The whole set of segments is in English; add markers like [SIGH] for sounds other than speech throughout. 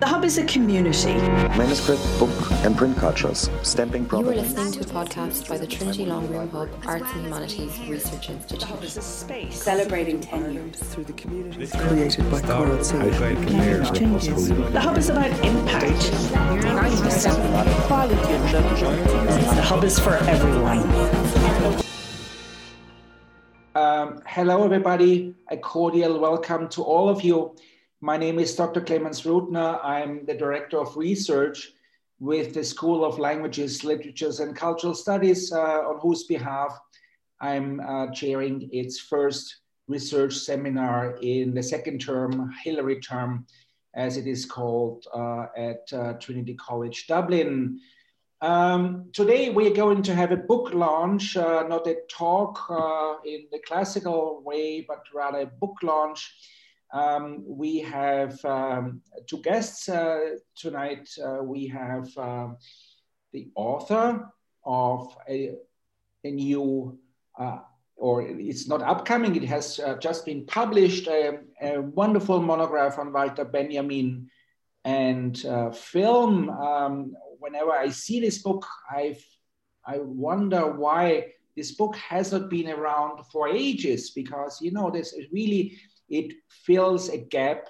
The Hub is a community. Manuscript, book, and print cultures, stamping You are listening to a podcast by the Trinity Long Room Hub Arts and Humanities Research Institute. The Hub is a space celebrating 10 years. through the community. created by Coral Changes. The Hub is about impact. The Hub is for everyone. Um, hello, everybody. A cordial welcome to all of you. My name is Dr. Clemens Ruthner. I'm the Director of Research with the School of Languages, Literatures, and Cultural Studies, uh, on whose behalf I'm uh, chairing its first research seminar in the second term, Hilary term, as it is called uh, at uh, Trinity College Dublin. Um, today we're going to have a book launch, uh, not a talk uh, in the classical way, but rather a book launch. Um, we have um, two guests uh, tonight. Uh, we have um, the author of a, a new, uh, or it's not upcoming, it has uh, just been published, a, a, wonderful monograph on Walter Benjamin and film um, whenever I see this book, I I wonder why this book has not been around for ages because you know this is really it fills a gap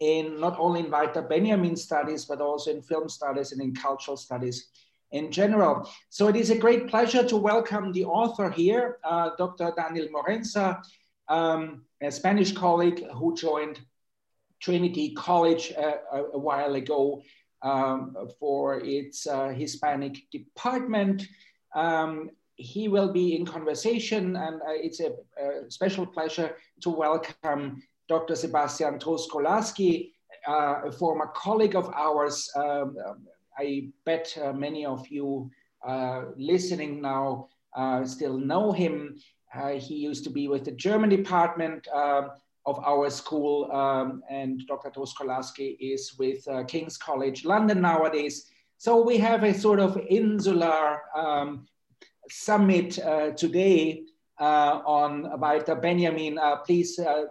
in not only in Walter Benjamin studies but also in film studies and in cultural studies in general. So it is a great pleasure to welcome the author here, uh, Dr. Daniel Mourenza, um, a Spanish colleague who joined Trinity College uh, a, a while ago um, for its uh, Hispanic department. Um, he will be in conversation, and uh, it's a, a, special pleasure to welcome Dr. Sebastian Truskolaski, uh, a former colleague of ours. Um, I bet uh, many of you listening now still know him. he used to be with the German department um, of our school, um, and Dr. Truskolaski is with uh, King's College London nowadays. So we have a sort of insular um, summit uh, today uh, on Benjamin. Uh, please uh,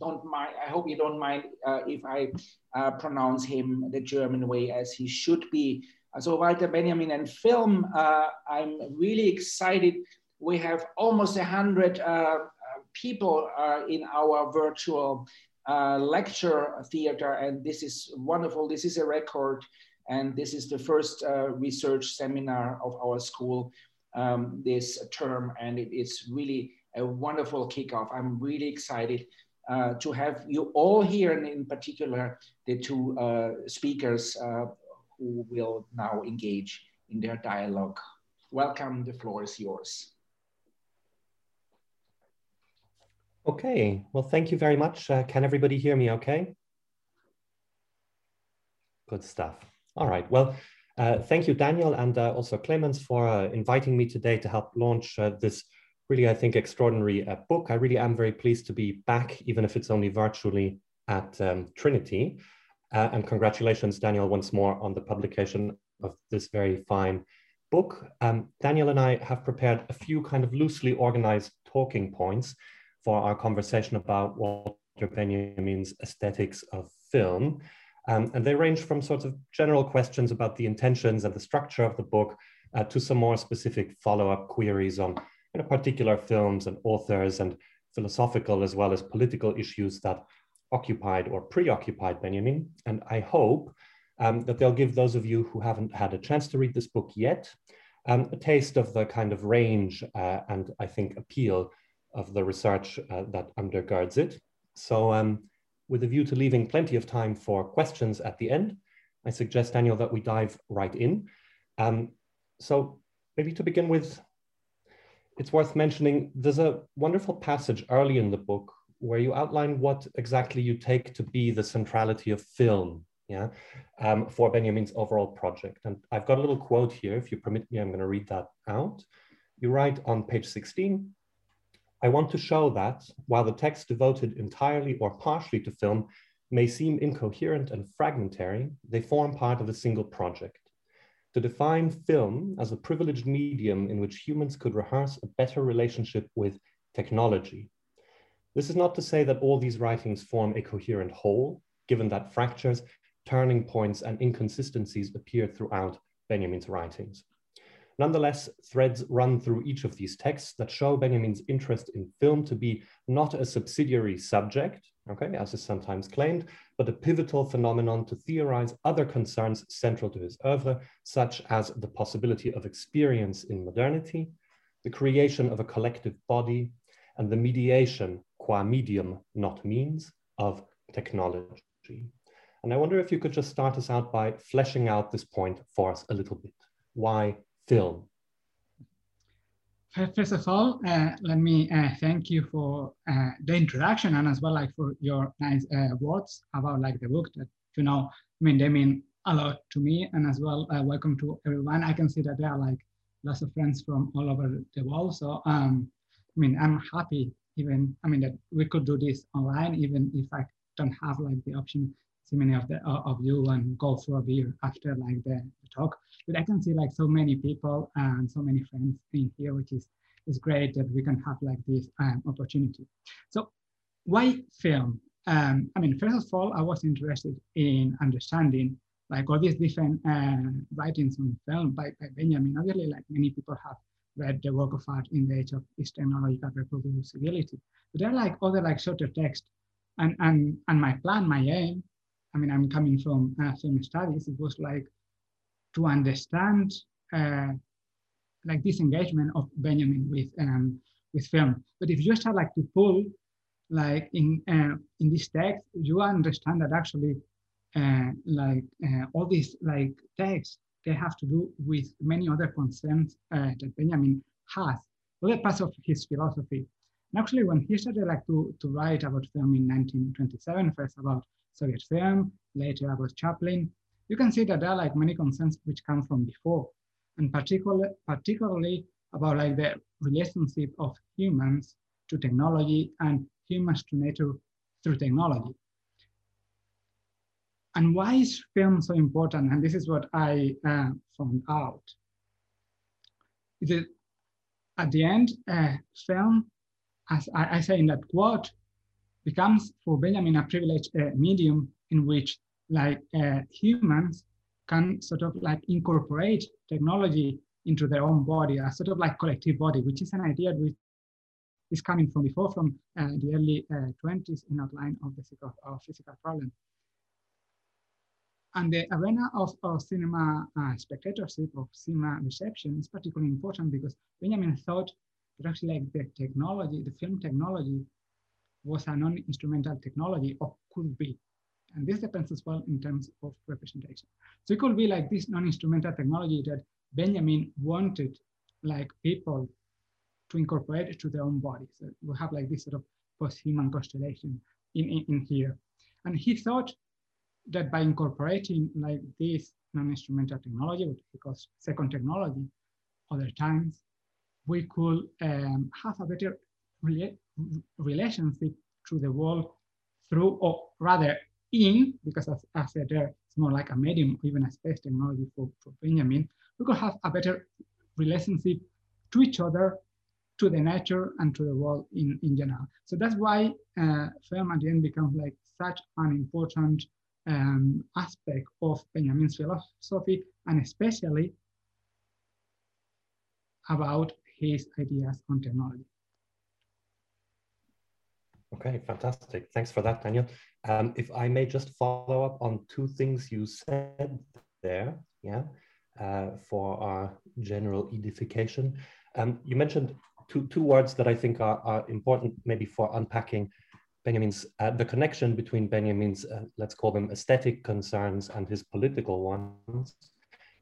don't mind, I hope you don't mind uh, if I pronounce him the German way as he should be. so Walter Benjamin and film, I'm really excited. We have almost a hundred people are in our virtual uh, lecture theater, and this is wonderful. This is a record, and this is the first uh, research seminar of our school um, this term, and it is really a wonderful kickoff. I'm really excited uh, to have you all here, and in particular, the two uh, speakers uh, who will now engage in their dialogue. Welcome, the floor is yours. Okay, well, thank you very much. Uh, can everybody hear me okay? Good stuff. All right, well, uh, thank you, Daniel, and uh, also Clemens for uh, inviting me today to help launch uh, this really, I think, extraordinary uh, book. I really am very pleased to be back, even if it's only virtually at um, Trinity. and congratulations, Daniel, once more on the publication of this very fine book. Um, Daniel and I have prepared a few kind of loosely organized talking points for our conversation about Walter Benjamin's aesthetics of film. Um, and they range from sorts of general questions about the intentions and the structure of the book uh, to some more specific follow-up queries on you know, particular films and authors and philosophical as well as political issues that occupied or preoccupied Benjamin. And I hope um, that they'll give those of you who haven't had a chance to read this book yet um, a taste of the kind of range uh, and I think appeal of the research uh, that undergirds it. So um, with a view to leaving plenty of time for questions at the end, I suggest, Daniel, that we dive right in. Um, so maybe to begin with, it's worth mentioning there's a wonderful passage early in the book where you outline what exactly you take to be the centrality of film yeah, um, for Benjamin's overall project. And I've got a little quote here. If you permit me, I'm going to read that out. You write on page 16, I want to show that while the text devoted entirely or partially to film may seem incoherent and fragmentary, they form part of a single project. To define film as a privileged medium in which humans could rehearse a better relationship with technology. This is not to say that all these writings form a coherent whole, given that fractures turning points and inconsistencies appear throughout Benjamin's writings. Nonetheless, threads run through each of these texts that show Benjamin's interest in film to be not a subsidiary subject, okay, as is sometimes claimed, but a pivotal phenomenon to theorize other concerns central to his oeuvre, such as the possibility of experience in modernity, the creation of a collective body, and the mediation, qua medium, not means, of technology. And I wonder if you could just start us out by fleshing out this point for us a little bit. Why film? First of all, uh, let me uh, thank you for uh, the introduction and as well like for your nice uh, words about like the book that you know, I mean, they mean a lot to me and as well, uh, welcome to everyone. I can see that there are like lots of friends from all over the world. So, um, I mean, I'm happy even, I mean, that we could do this online, even if I don't have like the option see many of the uh, of you and go for a beer after like the, the, talk. But I can see like so many people and so many friends in here, which is is great that we can have like this um, opportunity. So why film? Um, I mean, first of all, I was interested in understanding like all these different uh, writings on film by, by Benjamin. Obviously, like many people have read the work of art in the age of its technological reproducibility. But there are like other like shorter text. And, and, and my plan, my aim I mean, I'm coming from uh, film studies. It was like to understand uh, like this engagement of Benjamin with um, with film. But if you start like to pull like in uh, in this text, you understand that actually uh, like uh, all these like texts they have to do with many other concerns uh, that Benjamin has, other parts of his philosophy. And actually, when he started like to, to write about film in 1927, first about Soviet film, later I was Chaplin, you can see that there are like many concerns which come from before, and particularly, particularly about like the relationship of humans to technology and humans to nature through technology. And why is film so important? And this is what I uh, found out. Is that at the end, uh, film, as I, I, say in that quote, becomes for Benjamin a privileged medium in which like uh, humans can sort of like incorporate technology into their own body, a sort of like collective body, which is an idea which is coming from before, from uh, the early 20s uh, in outline of the physical, of physical problem. And the arena of, of cinema uh, spectatorship, of cinema reception is particularly important because Benjamin thought that actually like the technology, the film technology was a non-instrumental technology or could be. And this depends as well in terms of representation. So it could be like this non-instrumental technology that Benjamin wanted like people to incorporate to their own bodies. So we have like this sort of post-human constellation in, in, in here. And he thought that by incorporating like this non-instrumental technology, which he calls second technology, other times, we could um, have a better relationship to the world through, or rather in, because as I said there, it's more like a medium, even a space technology for, for Benjamin, we could have a better relationship to each other, to the nature, and to the world in, in general. So that's why uh, film at the end becomes like such an important um, aspect of Benjamin's philosophy, and especially about his ideas on technology. Okay, fantastic. Thanks for that, Daniel. Um, if I may just follow up on two things you said there, yeah, uh, for our general edification. Um, you mentioned two, two words that I think are, are important maybe for unpacking Benjamin's, uh, the connection between Benjamin's, uh, let's call them aesthetic concerns and his political ones.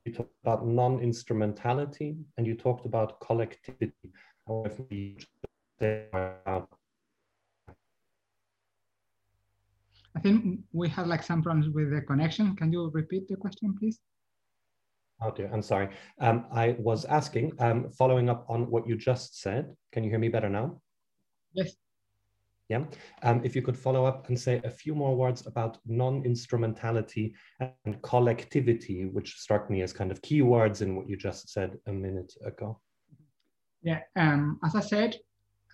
You talked about non-instrumentality and you talked about collectivity. However, I think we had like some problems with the connection. Can you repeat the question, please? Oh dear, I'm sorry. Um, I was asking, um, following up on what you just said, can you hear me better now? Yes. Yeah, um, if you could follow up and say a few more words about non-instrumentality and collectivity, which struck me as kind of key words in what you just said a minute ago. Yeah, um, as I said,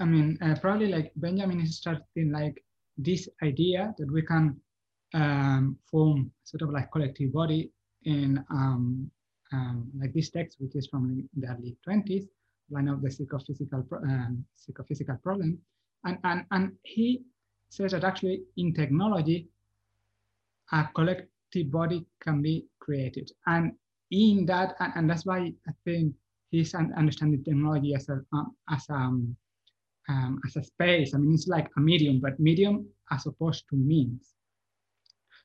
I mean, uh, probably like Benjamin is starting like this idea that we can um, form sort of like collective body in um, um, like this text, which is from the early 20s, line of the psychophysical, um, psychophysical problem. And, and, and he says that actually in technology, a collective body can be created. And in that, and, and that's why I think he's understanding technology as a, um, as a, um, as a space. I mean, it's like a medium, but medium as opposed to means.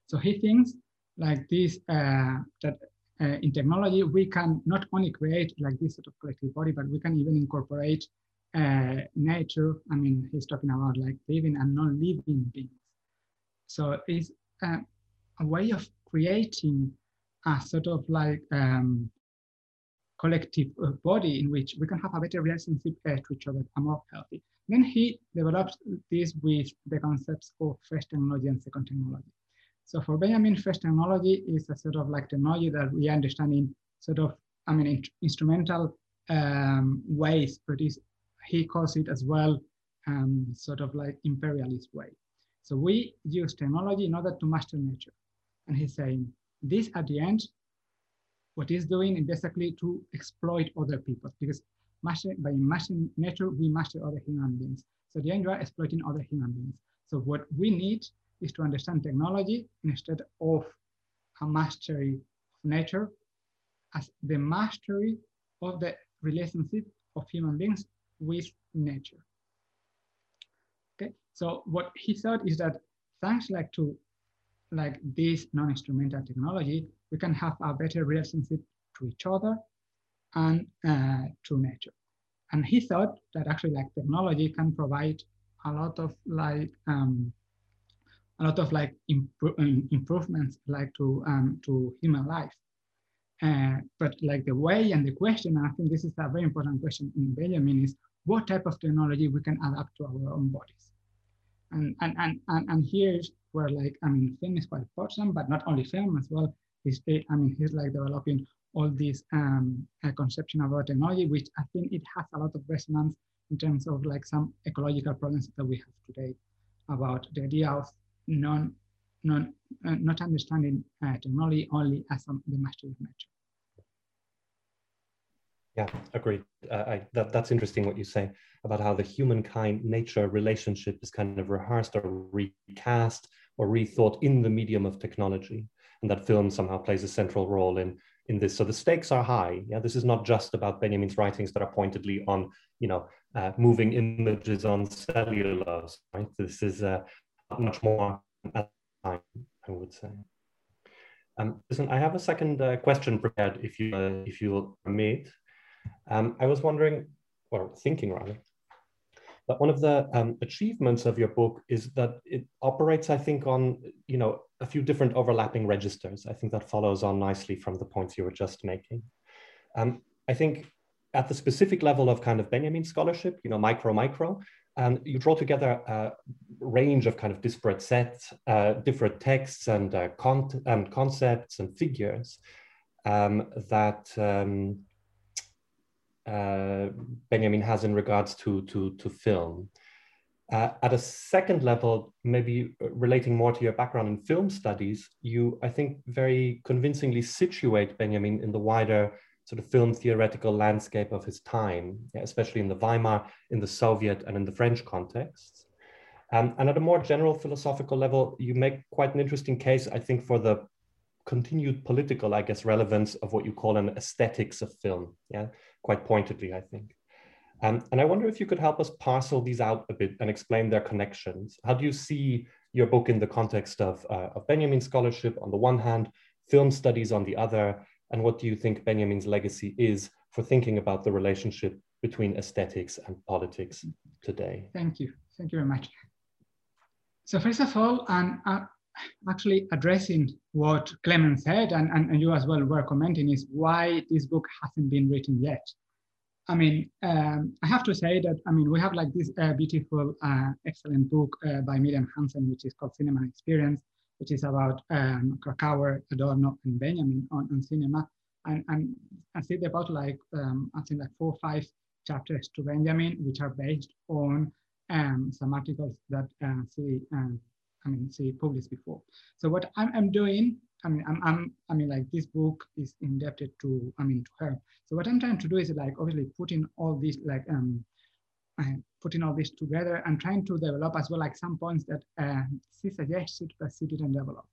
So he thinks like this, uh, that uh, in technology, we can not only create like this sort of collective body, but we can even incorporate uh, nature. I mean, he's talking about like living and non-living beings. So it's uh, a way of creating a sort of like um, collective uh, body in which we can have a better relationship uh, to each other and more healthy. Then he develops this with the concepts of first technology and second technology. So for Benjamin, first technology is a sort of like technology that we understand in sort of, I mean, in instrumental um, ways, but he calls it as well um, sort of like imperialist way. So we use technology in order to master nature. And he's saying this at the end, what he's doing is basically to exploit other people because by mastering nature, we master other human beings. So the you are exploiting other human beings. So what we need is to understand technology instead of a mastery of nature as the mastery of the relationship of human beings with nature. Okay, so what he thought is that thanks like to like this non-instrumental technology, we can have a better relationship to each other and uh, to nature. And he thought that actually like technology can provide a lot of like um, a lot of like um, improvements like to um, to human life. Uh, but like the way and the question, I think this is a very important question in Benjamin is what type of technology we can adapt to our own bodies. And and and and, and here's where like I mean film is quite important, but not only film as well. He's I mean he's like developing all these um, uh, conception about technology, which I think it has a lot of resonance in terms of like some ecological problems that we have today about the idea of non, non, uh, not understanding uh, technology only as the mastery of nature. Yeah, agreed. Uh, I, that, that's interesting what you say about how the humankind nature relationship is kind of rehearsed or recast or rethought in the medium of technology. And that film somehow plays a central role in, in this. So the stakes are high. Yeah, this is not just about Benjamin's writings that are pointedly on, you know, uh, moving images on cellulose. Right? This is uh, much more I would say. Um, listen, I have a second uh, question prepared, if you uh, if you will permit. Um, I was wondering, or thinking rather, that one of the um, achievements of your book is that it operates, I think, on you know a few different overlapping registers. I think that follows on nicely from the points you were just making. Um, I think at the specific level of kind of Benjamin scholarship, you know, micro micro, and you draw together a range of kind of disparate sets, uh, different texts and, uh, con and concepts and figures um, that um, uh, Benjamin has in regards to, to, to film. Uh, at a second level, maybe relating more to your background in film studies, you, I think, very convincingly situate Benjamin in the wider sort of film theoretical landscape of his time, especially in the Weimar, in the Soviet, and in the French contexts. Um, and at a more general philosophical level, you make quite an interesting case, I think, for the continued political, I guess, relevance of what you call an aesthetics of film. Yeah, quite pointedly, I think. Um, and I wonder if you could help us parcel these out a bit and explain their connections. How do you see your book in the context of, uh, of Benjamin scholarship on the one hand, film studies on the other, and what do you think Benjamin's legacy is for thinking about the relationship between aesthetics and politics today? Thank you. Thank you very much. So first of all, I'm uh, actually addressing what Clement said, and, and, and, you as well were commenting, is why this book hasn't been written yet. I mean, um, I have to say that, I mean, we have like this uh, beautiful, uh, excellent book uh, by Miriam Hansen, which is called Cinema Experience, which is about um, Kracauer, Adorno, and Benjamin on, on cinema. And, and I see about like, um, I think like four or five chapters to Benjamin, which are based on um, some articles that uh, see um, I mean, see published before. So what I'm, I'm doing, I mean, I'm, I'm, I mean, like this book is indebted to, I mean, to her. So what I'm trying to do is like, obviously putting all these like, um, putting all this together and trying to develop as well like some points that uh, she suggested but she didn't develop.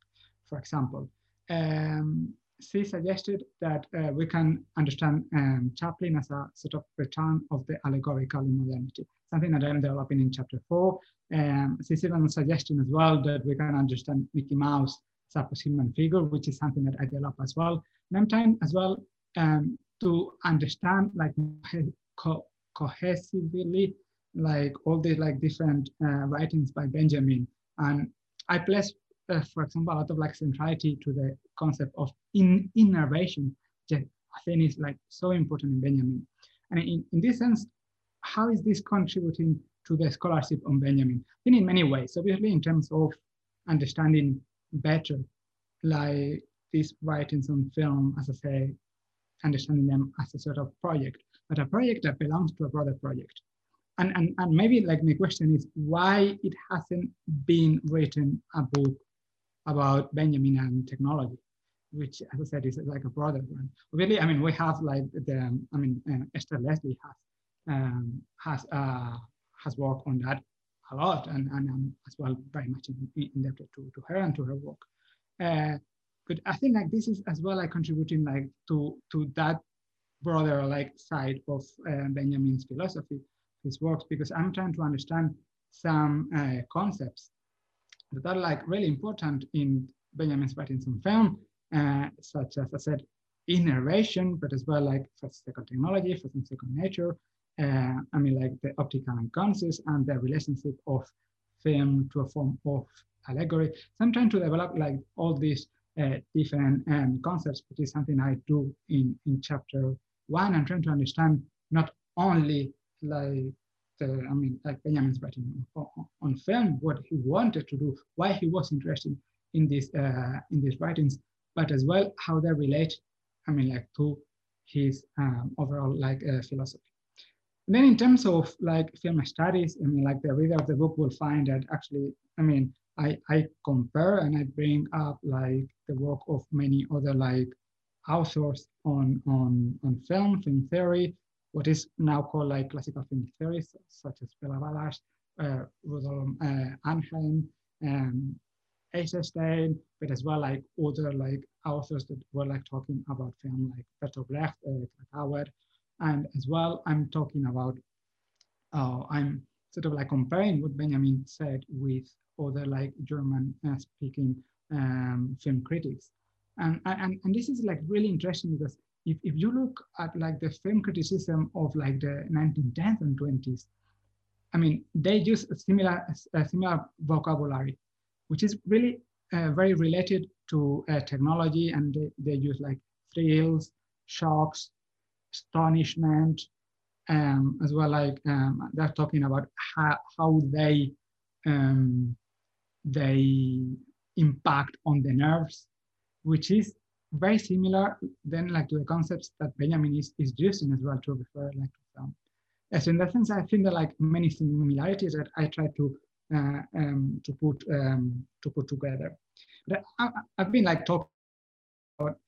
For example, um, she suggested that uh, we can understand um, Chaplin as a sort of return of the allegorical in modernity, something that I'm developing in chapter four. Um, she's even suggesting as well that we can understand Mickey Mouse as a post-human figure, which is something that I develop as well. And I'm trying as well um, to understand like co cohesively like all the like different uh, writings by Benjamin. And I place, uh, for example, a lot of like centrality to the concept of in innervation, I think is like so important in Benjamin. And in, in this sense, how is this contributing to the scholarship on Benjamin? I think in many ways, obviously in terms of understanding better, like these writings on film, as I say, understanding them as a sort of project, but a project that belongs to a broader project. And, and, and maybe like my question is why it hasn't been written a book about Benjamin and technology, which as I said is like a broader one. Really, I mean, we have like the, I mean, uh, Esther Leslie has um, has uh, has worked on that a lot, and, and I'm as well very much indebted to, to her and to her work. Uh, but I think like this is as well like contributing like to to that broader like side of uh, Benjamin's philosophy, his works, because I'm trying to understand some uh, concepts that are like really important in Benjamin's writings on film, uh, such as I said, innervation, but as well like first second technology, first and second nature. Uh, I mean like the optical unconscious and the relationship of film to a form of allegory. So I'm trying to develop like all these uh, different um, concepts, which is something I do in, in chapter one. I'm trying to understand not only like the, I mean, like Benjamin's writing on, on, film, what he wanted to do, why he was interested in this uh, in these writings, but as well how they relate, I mean, like to his um, overall like uh, philosophy. And then in terms of like film studies, I mean, like the reader of the book will find that actually, I mean, I, I compare and I bring up like the work of many other like authors on, on, on film, film theory, what is now called like classical film theories, such as Bela Balazs, uh, Rudolf uh, Arnheim, um, Eisenstein, but as well like other like authors that were like talking about film like Bertolt Brecht, uh, Howard, and as well I'm talking about, uh, I'm sort of like comparing what Benjamin said with other like German uh, speaking um, film critics. And, and, and this is like really interesting because if, if you look at like the film criticism of like the 1910s and 20s, I mean, they use a similar, a similar vocabulary, which is really uh, very related to uh, technology and they, they use like thrills, shocks, astonishment, um, as well like um, they're talking about how, how they um, they impact on the nerves, which is very similar then like to the concepts that Benjamin is, is using as well to refer like to. So in that sense, I think that like many similarities that I try to uh, um, to put um, to put together. But I, have been like talking about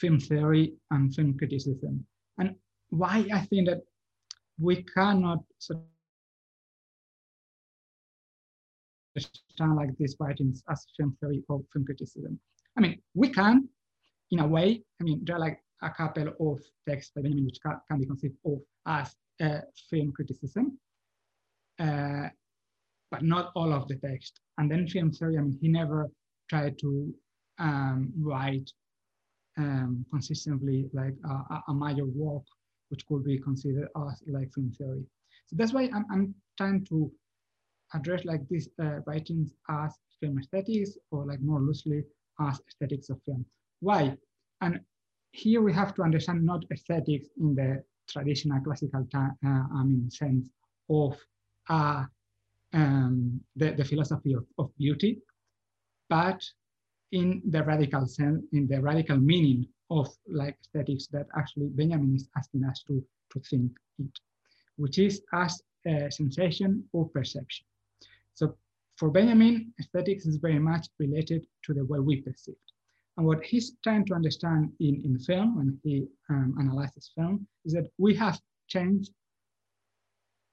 film theory and film criticism, and why I think that we cannot understand like these writings as film theory or film criticism. I mean, we can, in a way. I mean, there are like a couple of texts by Benjamin which can, can be conceived of as uh, film criticism, uh, but not all of the text. And then film theory, I mean, he never tried to um, write um, consistently like a, a, major work which could be considered as like film theory. So that's why I'm, I'm trying to address like these uh, writings as film aesthetics or like more loosely as aesthetics of film. Why? And here we have to understand not aesthetics in the traditional classical uh, I mean, sense of uh, um, the, the philosophy of, of beauty, but in the radical sense, in the radical meaning of like aesthetics that actually Benjamin is asking us to, to think it, which is as a sensation or perception. So for Benjamin, aesthetics is very much related to the way we perceive. And what he's trying to understand in, in film, when he um, analyzes film, is that we have changed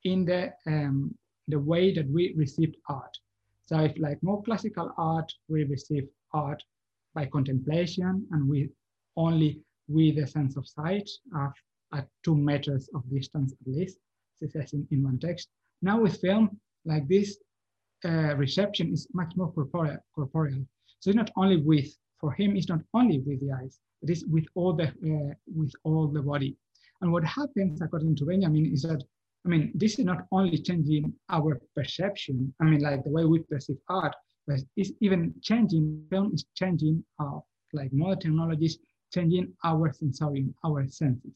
in the, um, the way that we received art. So if like more classical art, we receive art by contemplation and we only with a sense of sight at two meters of distance at least, it says in, in one text. Now with film, like this uh, reception is much more corporeal, corporeal. So it's not only with, for him, it's not only with the eyes, it is with all the, uh, with all the body. And what happens, according to Benjamin, is that, I mean, this is not only changing our perception, I mean, like the way we perceive art, but it's even changing, film is changing, uh, like modern technologies, changing our sensorium, our senses.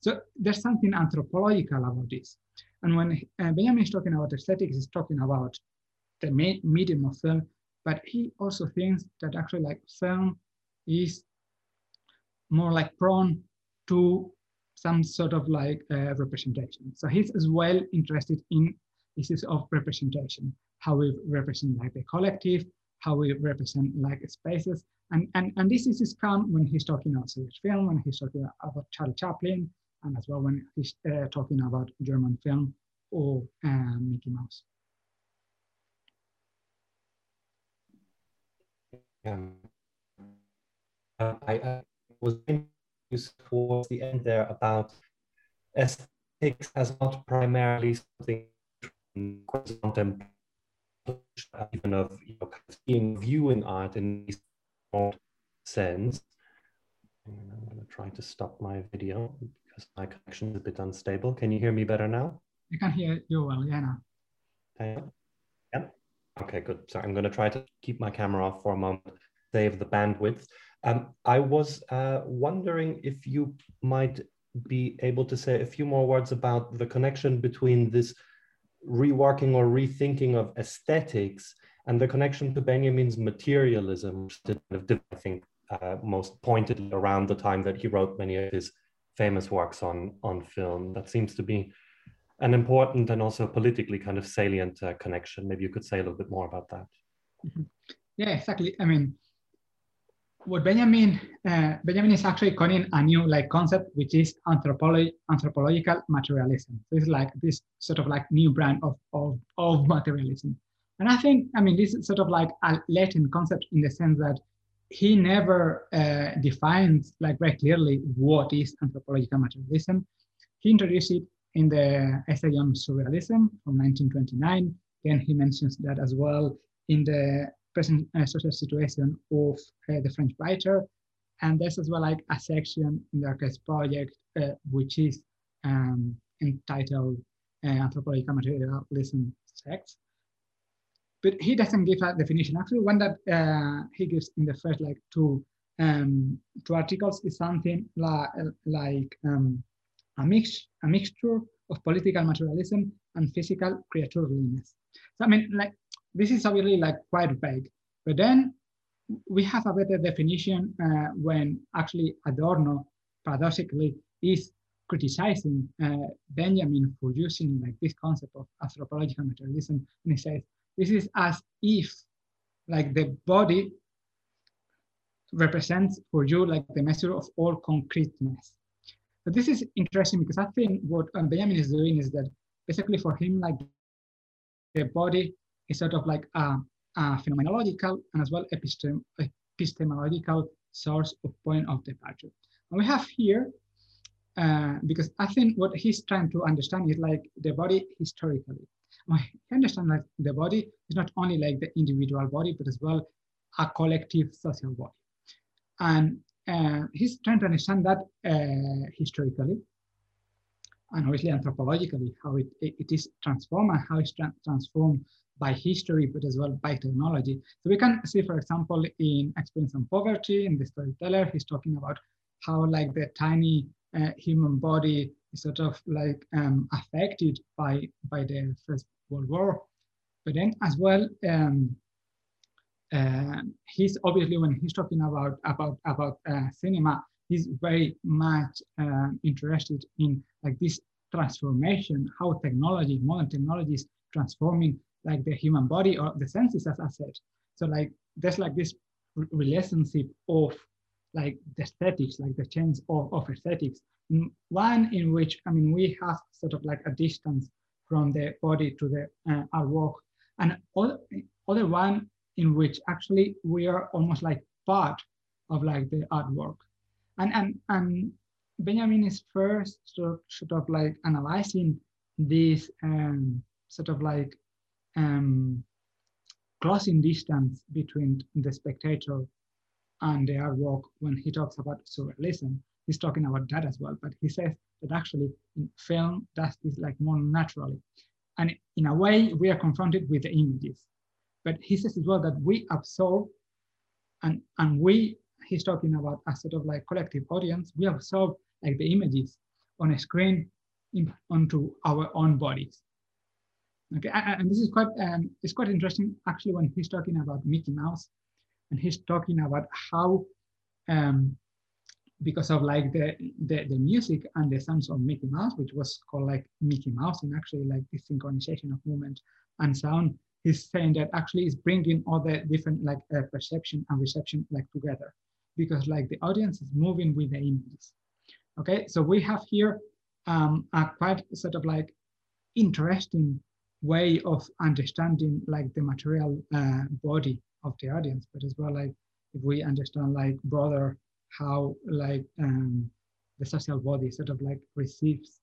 So there's something anthropological about this. And when uh, Benjamin is talking about aesthetics, he's talking about the medium of film, but he also thinks that actually like film is more like prone to some sort of like uh, representation. So he's as well interested in issues of representation, how we represent like the collective, how we represent like spaces. And, and, and this is his come when he's talking about Swedish film, when he's talking about Charlie Chaplin, and as well when he's uh, talking about German film or uh, Mickey Mouse. Um, uh, I, I, was towards the end there about aesthetics as not primarily something contemplation, even of you know, seeing, viewing art in this sense. I'm going to try to stop my video because my connection is a bit unstable. Can you hear me better now? I can hear you well, yeah. Now. Yeah. Okay, good. So I'm going to try to keep my camera off for a moment, save the bandwidth. Um, I was uh, wondering if you might be able to say a few more words about the connection between this reworking or rethinking of aesthetics and the connection to Benjamin's materialism, which I think uh, most pointedly around the time that he wrote many of his famous works on, on film. That seems to be an important and also politically kind of salient uh, connection. Maybe you could say a little bit more about that. Mm-hmm. Yeah, exactly. I mean, what Benjamin uh, Benjamin is actually coining a new like concept, which is anthropology anthropological materialism. So it's like this sort of like new brand of, of, of materialism. And I think, I mean, this is sort of like a Latin concept in the sense that he never uh, defines like very clearly what is anthropological materialism. He introduced it in the essay on surrealism from 1929. Then he mentions that as well in the present uh, social situation of uh, the French writer. And there's as well like a section in the Arcades project, uh, which is um, entitled Anthropological Materialism Sects. But he doesn't give a definition. Actually, one that he gives in the first like two um, two articles is something la like um, a mix a mixture of political materialism and physical creatureliness. So I mean, like this is obviously like quite vague, but then we have a better definition uh, when actually Adorno, paradoxically, is criticizing uh, Benjamin for using like this concept of anthropological materialism, and he says this is as if like the body represents for you like the measure of all concreteness. But this is interesting because I think what um, Benjamin is doing is that basically for him, like the body is sort of like a, a phenomenological and as well epistem epistemological source of point of departure. And we have here, uh, because I think what he's trying to understand is like the body historically. We understand that the body is not only like the individual body, but as well a collective social body. And uh, he's trying to understand that uh, historically and obviously anthropologically, how it, it, it is transformed and how it's tra transformed by history, but as well by technology. So we can see, for example, in Experience and Poverty, in the storyteller, he's talking about how like the tiny uh, human body is sort of like um, affected by, by the First World War. But then as well, um, uh, he's obviously when he's talking about about about uh, cinema, he's very much uh, interested in like this transformation, how technology, modern technology is transforming like the human body or the senses as I said. So like there's like this relationship of like the aesthetics, like the change of, of aesthetics. One in which, I mean, we have sort of like a distance from the body to the uh, artwork, and other, other one in which actually we are almost like part of like the artwork. And, and, and Benjamin is first sort of, sort of like analyzing this um, sort of like um, closing distance between the spectator and the artwork when he talks about surrealism. He's talking about that as well, but he says that actually in film that is like more naturally. And in a way, we are confronted with the images. But he says as well that we absorb and, and we, he's talking about a sort of like collective audience, we absorb like the images on a screen in, onto our own bodies. Okay, and this is quite um, it's quite interesting actually when he's talking about Mickey Mouse, and he's talking about how um, because of like the, the, the music and the sounds of Mickey Mouse, which was called like Mickey Mouse, and actually like the synchronization of movement and sound, he's saying that actually is bringing all the different like uh, perception and reception like together, because like the audience is moving with the images. Okay, so we have here um, a quite sort of like interesting way of understanding like the material uh, body of the audience, but as well like if we understand like broader how like um, the social body sort of like receives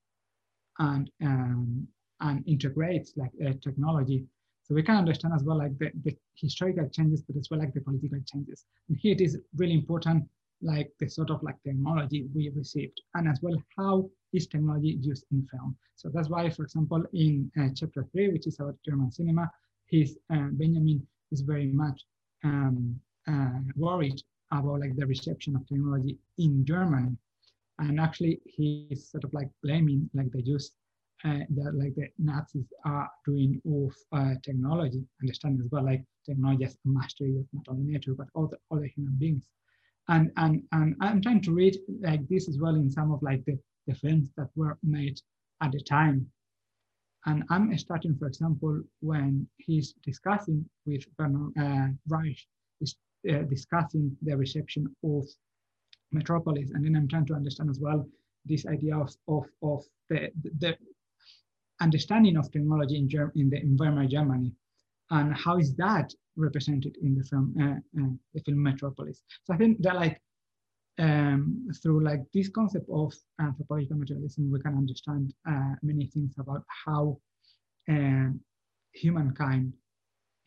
and um, and integrates like uh, technology. So we can understand as well like the, the historical changes, but as well like the political changes. And here it is really important like the sort of like technology we received and as well how is technology used in film. So that's why, for example, in uh, chapter three, which is about German cinema, his uh, Benjamin is very much um, uh, worried about like the reception of technology in Germany. And actually he's sort of like blaming like the use uh, that like the Nazis are doing of uh, technology, understanding as well like technology as a mastery of not only nature, but all the other human beings and and and I'm trying to read like this as well in some of like the, the films that were made at the time. And I'm starting, for example, when he's discussing with Bernard uh, Reich, is uh, discussing the reception of Metropolis, and then I'm trying to understand as well this idea of of, of the, the understanding of technology in, Germ- in the environment Germany and how is that represented in the film, uh, uh, the film Metropolis. So I think that like um, through like this concept of anthropological materialism, we can understand uh, many things about how uh, humankind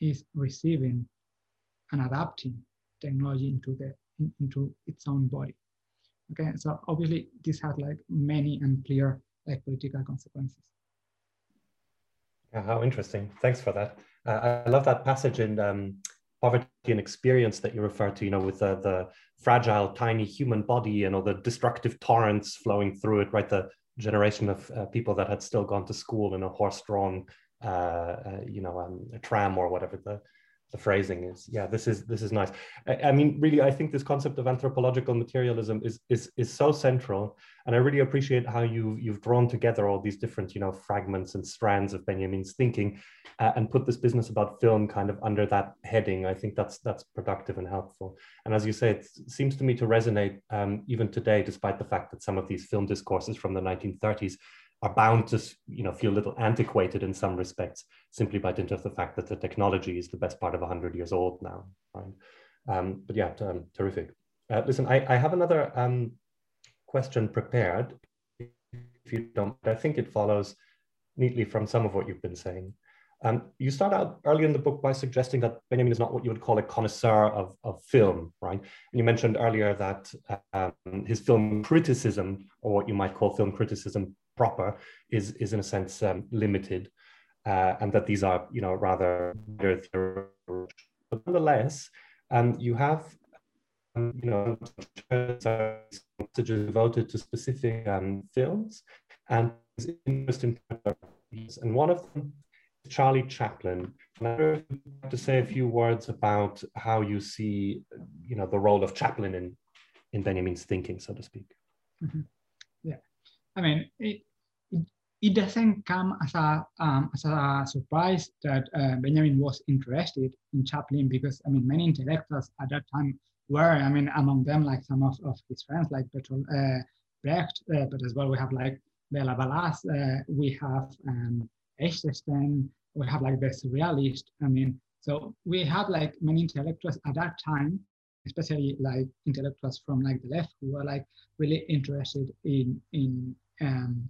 is receiving and adapting technology into the in, into its own body. Okay, so obviously this has like many and clear like political consequences. Yeah, how interesting. Thanks for that. Uh, I love that passage in um, Poverty and Experience that you refer to, you know, with the, the fragile, tiny human body and all the destructive torrents flowing through it, right? The generation of uh, people that had still gone to school in a horse-drawn, uh, uh you know, um, a tram or whatever the the phrasing is yeah this is this is nice. I, I, mean really i think this concept of anthropological materialism is is is so central and i really appreciate how you you've drawn together all these different you know fragments and strands of benjamin's thinking uh, and put this business about film kind of under that heading. I think that's that's productive and helpful. And as you say it seems to me to resonate um, even today despite the fact that some of these film discourses from the 1930s are bound to you know feel a little antiquated in some respects simply by dint of the fact that the technology is the best part of 100 years old now right? Um, but yeah um, terrific. Uh, listen I, I have another um, question prepared if you don't i think it follows neatly from some of what you've been saying. Um, you start out early in the book by suggesting that Benjamin is not what you would call a connoisseur of, of film, right? And you mentioned earlier that um, his film criticism, or what you might call film criticism, proper is is in a sense um, limited, uh, and that these are you know rather but nonetheless, um, you have um, you know messages devoted to specific um, films and interest in and one of them is Charlie Chaplin. And I would like to say a few words about how you see you know the role of Chaplin in in Benjamin's thinking, so to speak. Mm-hmm. Yeah, I mean, it, it, it doesn't come as a um, as a surprise that uh, Benjamin was interested in Chaplin because I mean many intellectuals at that time were I mean among them like some of, of his friends like Bertolt uh, Brecht, uh, but as well we have like Bela Balazs, uh, we have um, Eichstätt, we have like the surrealist. I mean, so we have like many intellectuals at that time, especially like intellectuals from like the left who were like really interested in in um,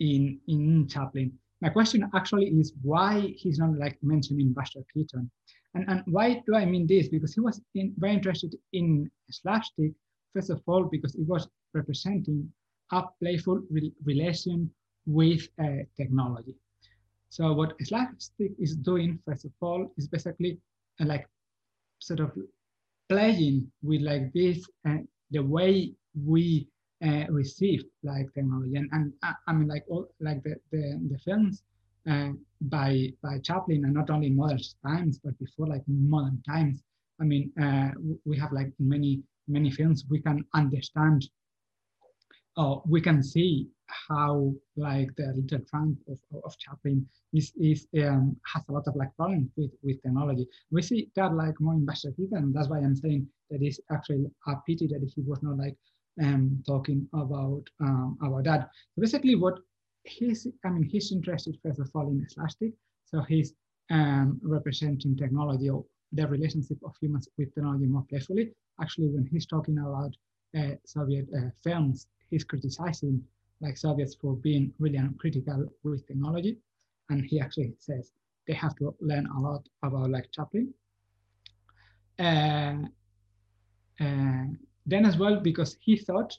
in in Chaplin. My question actually is why he's not like mentioned in Buster Keaton, and and why do I mean this? Because he was in, very interested in slapstick first of all because it was representing a playful re relation with uh, technology. So what slapstick is doing first of all is basically uh, like sort of playing with like this uh, the way we uh, received like technology and, and uh, I mean like all like the the, the films uh, by by Chaplin and not only modern times but before like modern times I mean uh, we have like many many films we can understand or we can see how like the little tramp of, of Chaplin is, is um, has a lot of like problems with, with technology. We see that like more in Buster Keaton. That's why I'm saying that it's actually a pity that he was not like um, talking about um, about that. So basically, what he's I mean he's interested first of all in slapstick. So he's um, representing technology or the relationship of humans with technology more playfully. Actually, when he's talking about uh, Soviet uh, films, he's criticizing like Soviets for being really uncritical with technology. And he actually says they have to learn a lot about like Chaplin. Uh, uh, then as well, because he thought,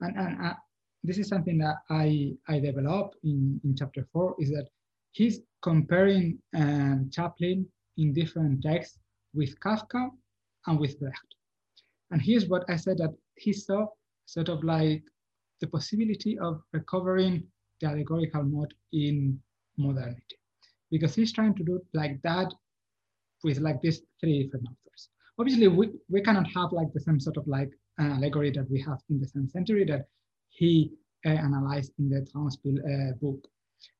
and, and uh, this is something that I, I developed in, in chapter four, is that he's comparing um, Chaplin in different texts with Kafka and with Brecht. And here's what I said that he saw sort of like the possibility of recovering the allegorical mode in modernity. Because he's trying to do like that with like these three different authors. Obviously, we, we cannot have like the same sort of like uh, allegory that we have in the same century that he uh, analyzed in the Trauerspiel uh, book.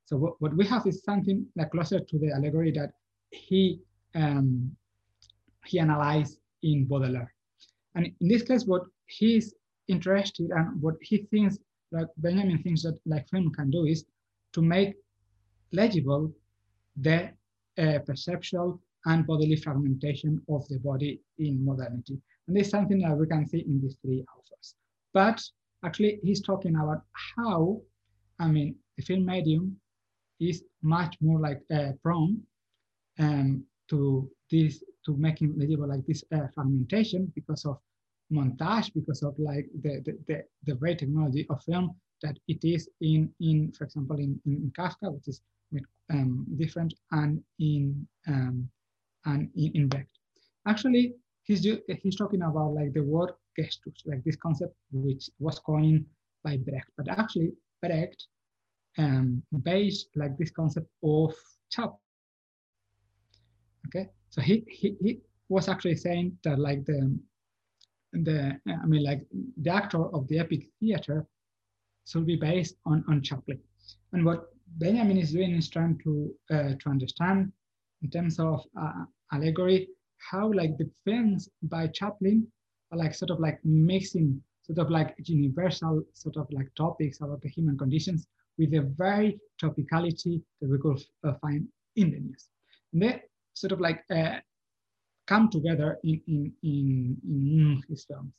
So what, what we have is something like closer to the allegory that he um, he analyzed in Baudelaire. And in this case, what he's interested and what he thinks, like Benjamin thinks that like film can do is to make legible the uh, perceptual and bodily fragmentation of the body in modernity. And this is something that we can see in these three authors. But actually, he's talking about how, I mean, the film medium is much more like uh, prone um, to this, to making legible like this uh, fragmentation because of montage because of like the, the, the, the great technology of film that it is in, in for example, in, in Kafka, which is um, different, and in um, and in, in Brecht. Actually, he's he's talking about like the word gestus, like this concept which was coined by Brecht, but actually Brecht um, based like this concept of chop. Okay, so he, he he was actually saying that like the the I mean like the actor of the epic theater should be based on on Chaplin. And what Benjamin is doing is trying to uh, to understand in terms of uh, allegory how like the films by Chaplin are like sort of like mixing sort of like universal sort of like topics about the human conditions with a very topicality that we could uh, find in the news. And they sort of like uh, come together in, in, in, in his films.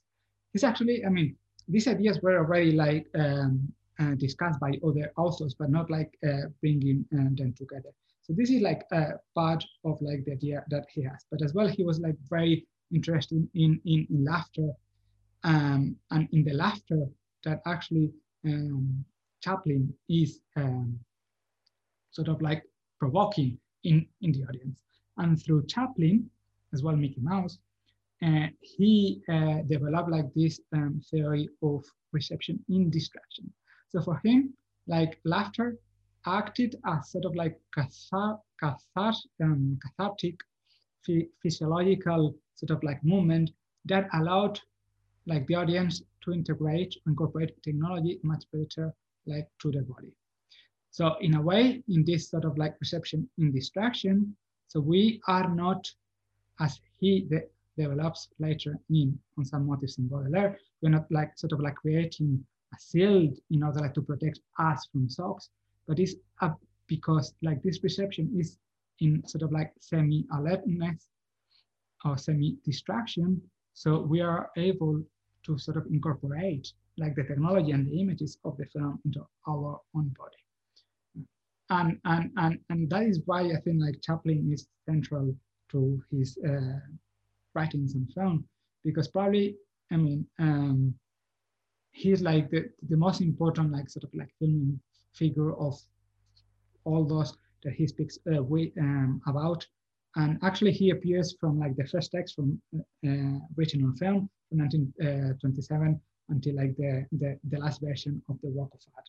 It's actually, I mean, these ideas were already like um, uh, discussed by other authors, but not like uh, bringing uh, them together. So this is like a part of like the idea that he has. But as well, he was like very interested in, in, in laughter um, and in the laughter that actually um, Chaplin is um, sort of like provoking in, in the audience. And through Chaplin, as well Mickey Mouse, uh, he uh, developed like this um, theory of reception in distraction. So for him, like laughter acted as sort of like cathar um, cathartic physiological sort of like movement that allowed like the audience to integrate, incorporate technology much better like to the body. So in a way, in this sort of like perception in distraction, so we are not, as he de develops later in on some motifs in Baudelaire, we're not like sort of like creating a shield in order like to protect us from shocks, but it's a, because like this perception is in sort of like semi-alertness or semi-distraction. So we are able to sort of incorporate like the technology and the images of the film into our own body and and and and that is why I think like Chaplin is central to his uh, writings and film because probably I mean um, he's like the the most important like sort of like filming figure of all those that he speaks uh, way, um, about and actually he appears from like the first text from uh, uh written on film from 1927 uh, until like the, the the last version of the work of art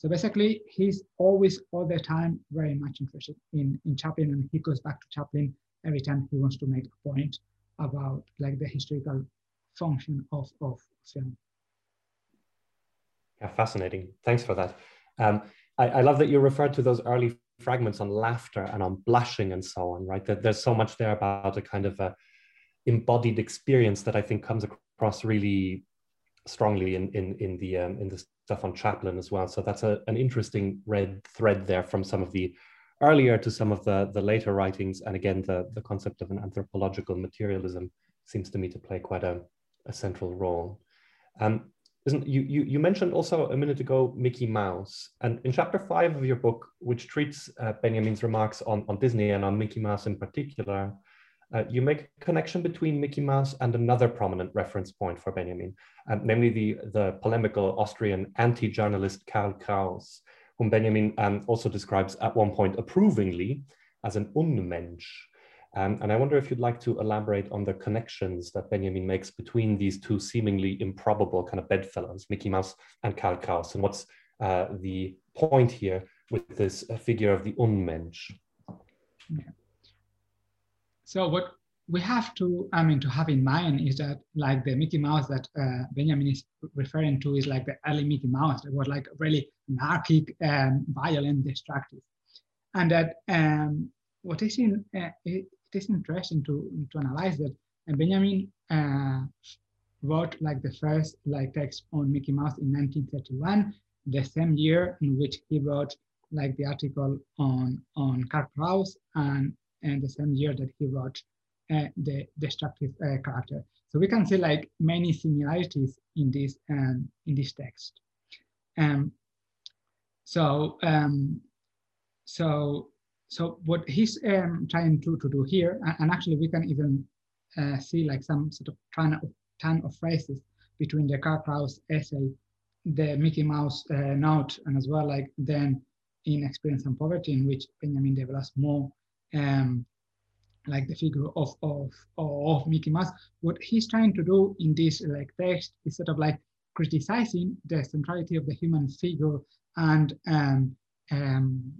so basically, he's always all the time very much interested in, in Chaplin and he goes back to Chaplin every time he wants to make a point about like the historical function of, of film. Yeah, fascinating. Thanks for that. Um, I, I love that you referred to those early fragments on laughter and on blushing and so on, right? That there's so much there about a kind of a embodied experience that I think comes across really strongly in in in the um, in the stuff on Chaplin as well. So that's a, an interesting red thread there from some of the earlier to some of the, the later writings. And again, the, the concept of an anthropological materialism seems to me to play quite a, a central role. Um, isn't, you, you, you mentioned also a minute ago Mickey Mouse. And in chapter five of your book, which treats uh, Benjamin's remarks on, on Disney and on Mickey Mouse in particular, uh, you make a connection between Mickey Mouse and another prominent reference point for Benjamin, um, namely the, the polemical Austrian anti-journalist Karl Kraus, whom Benjamin um, also describes at one point approvingly as an Unmensch. Um, and I wonder if you'd like to elaborate on the connections that Benjamin makes between these two seemingly improbable kind of bedfellows, Mickey Mouse and Karl Kraus, and what's uh, the point here with this uh, figure of the Unmensch. Yeah. So what we have to, I mean, to have in mind is that like the Mickey Mouse that uh, Benjamin is referring to is like the early Mickey Mouse that was like really anarchic, and violent, destructive. And that um, what is in, uh, it is interesting to, to analyze that and Benjamin uh, wrote like the first like text on Mickey Mouse in 1931, the same year in which he wrote like the article on on Karl Kraus and and the same year that he wrote uh, the destructive uh, character. So we can see like many similarities in this um, in this text. Um, so um, so so what he's um, trying to, to do here, and actually we can even uh, see like some sort of ton of, of phrases between the Karl Kraus essay, the Mickey Mouse uh, note, and as well like then in Experience and Poverty, in which Benjamin develops more um, like the figure of, of, of Mickey Mouse. What he's trying to do in this like text is sort of like criticizing the centrality of the human figure and um, um,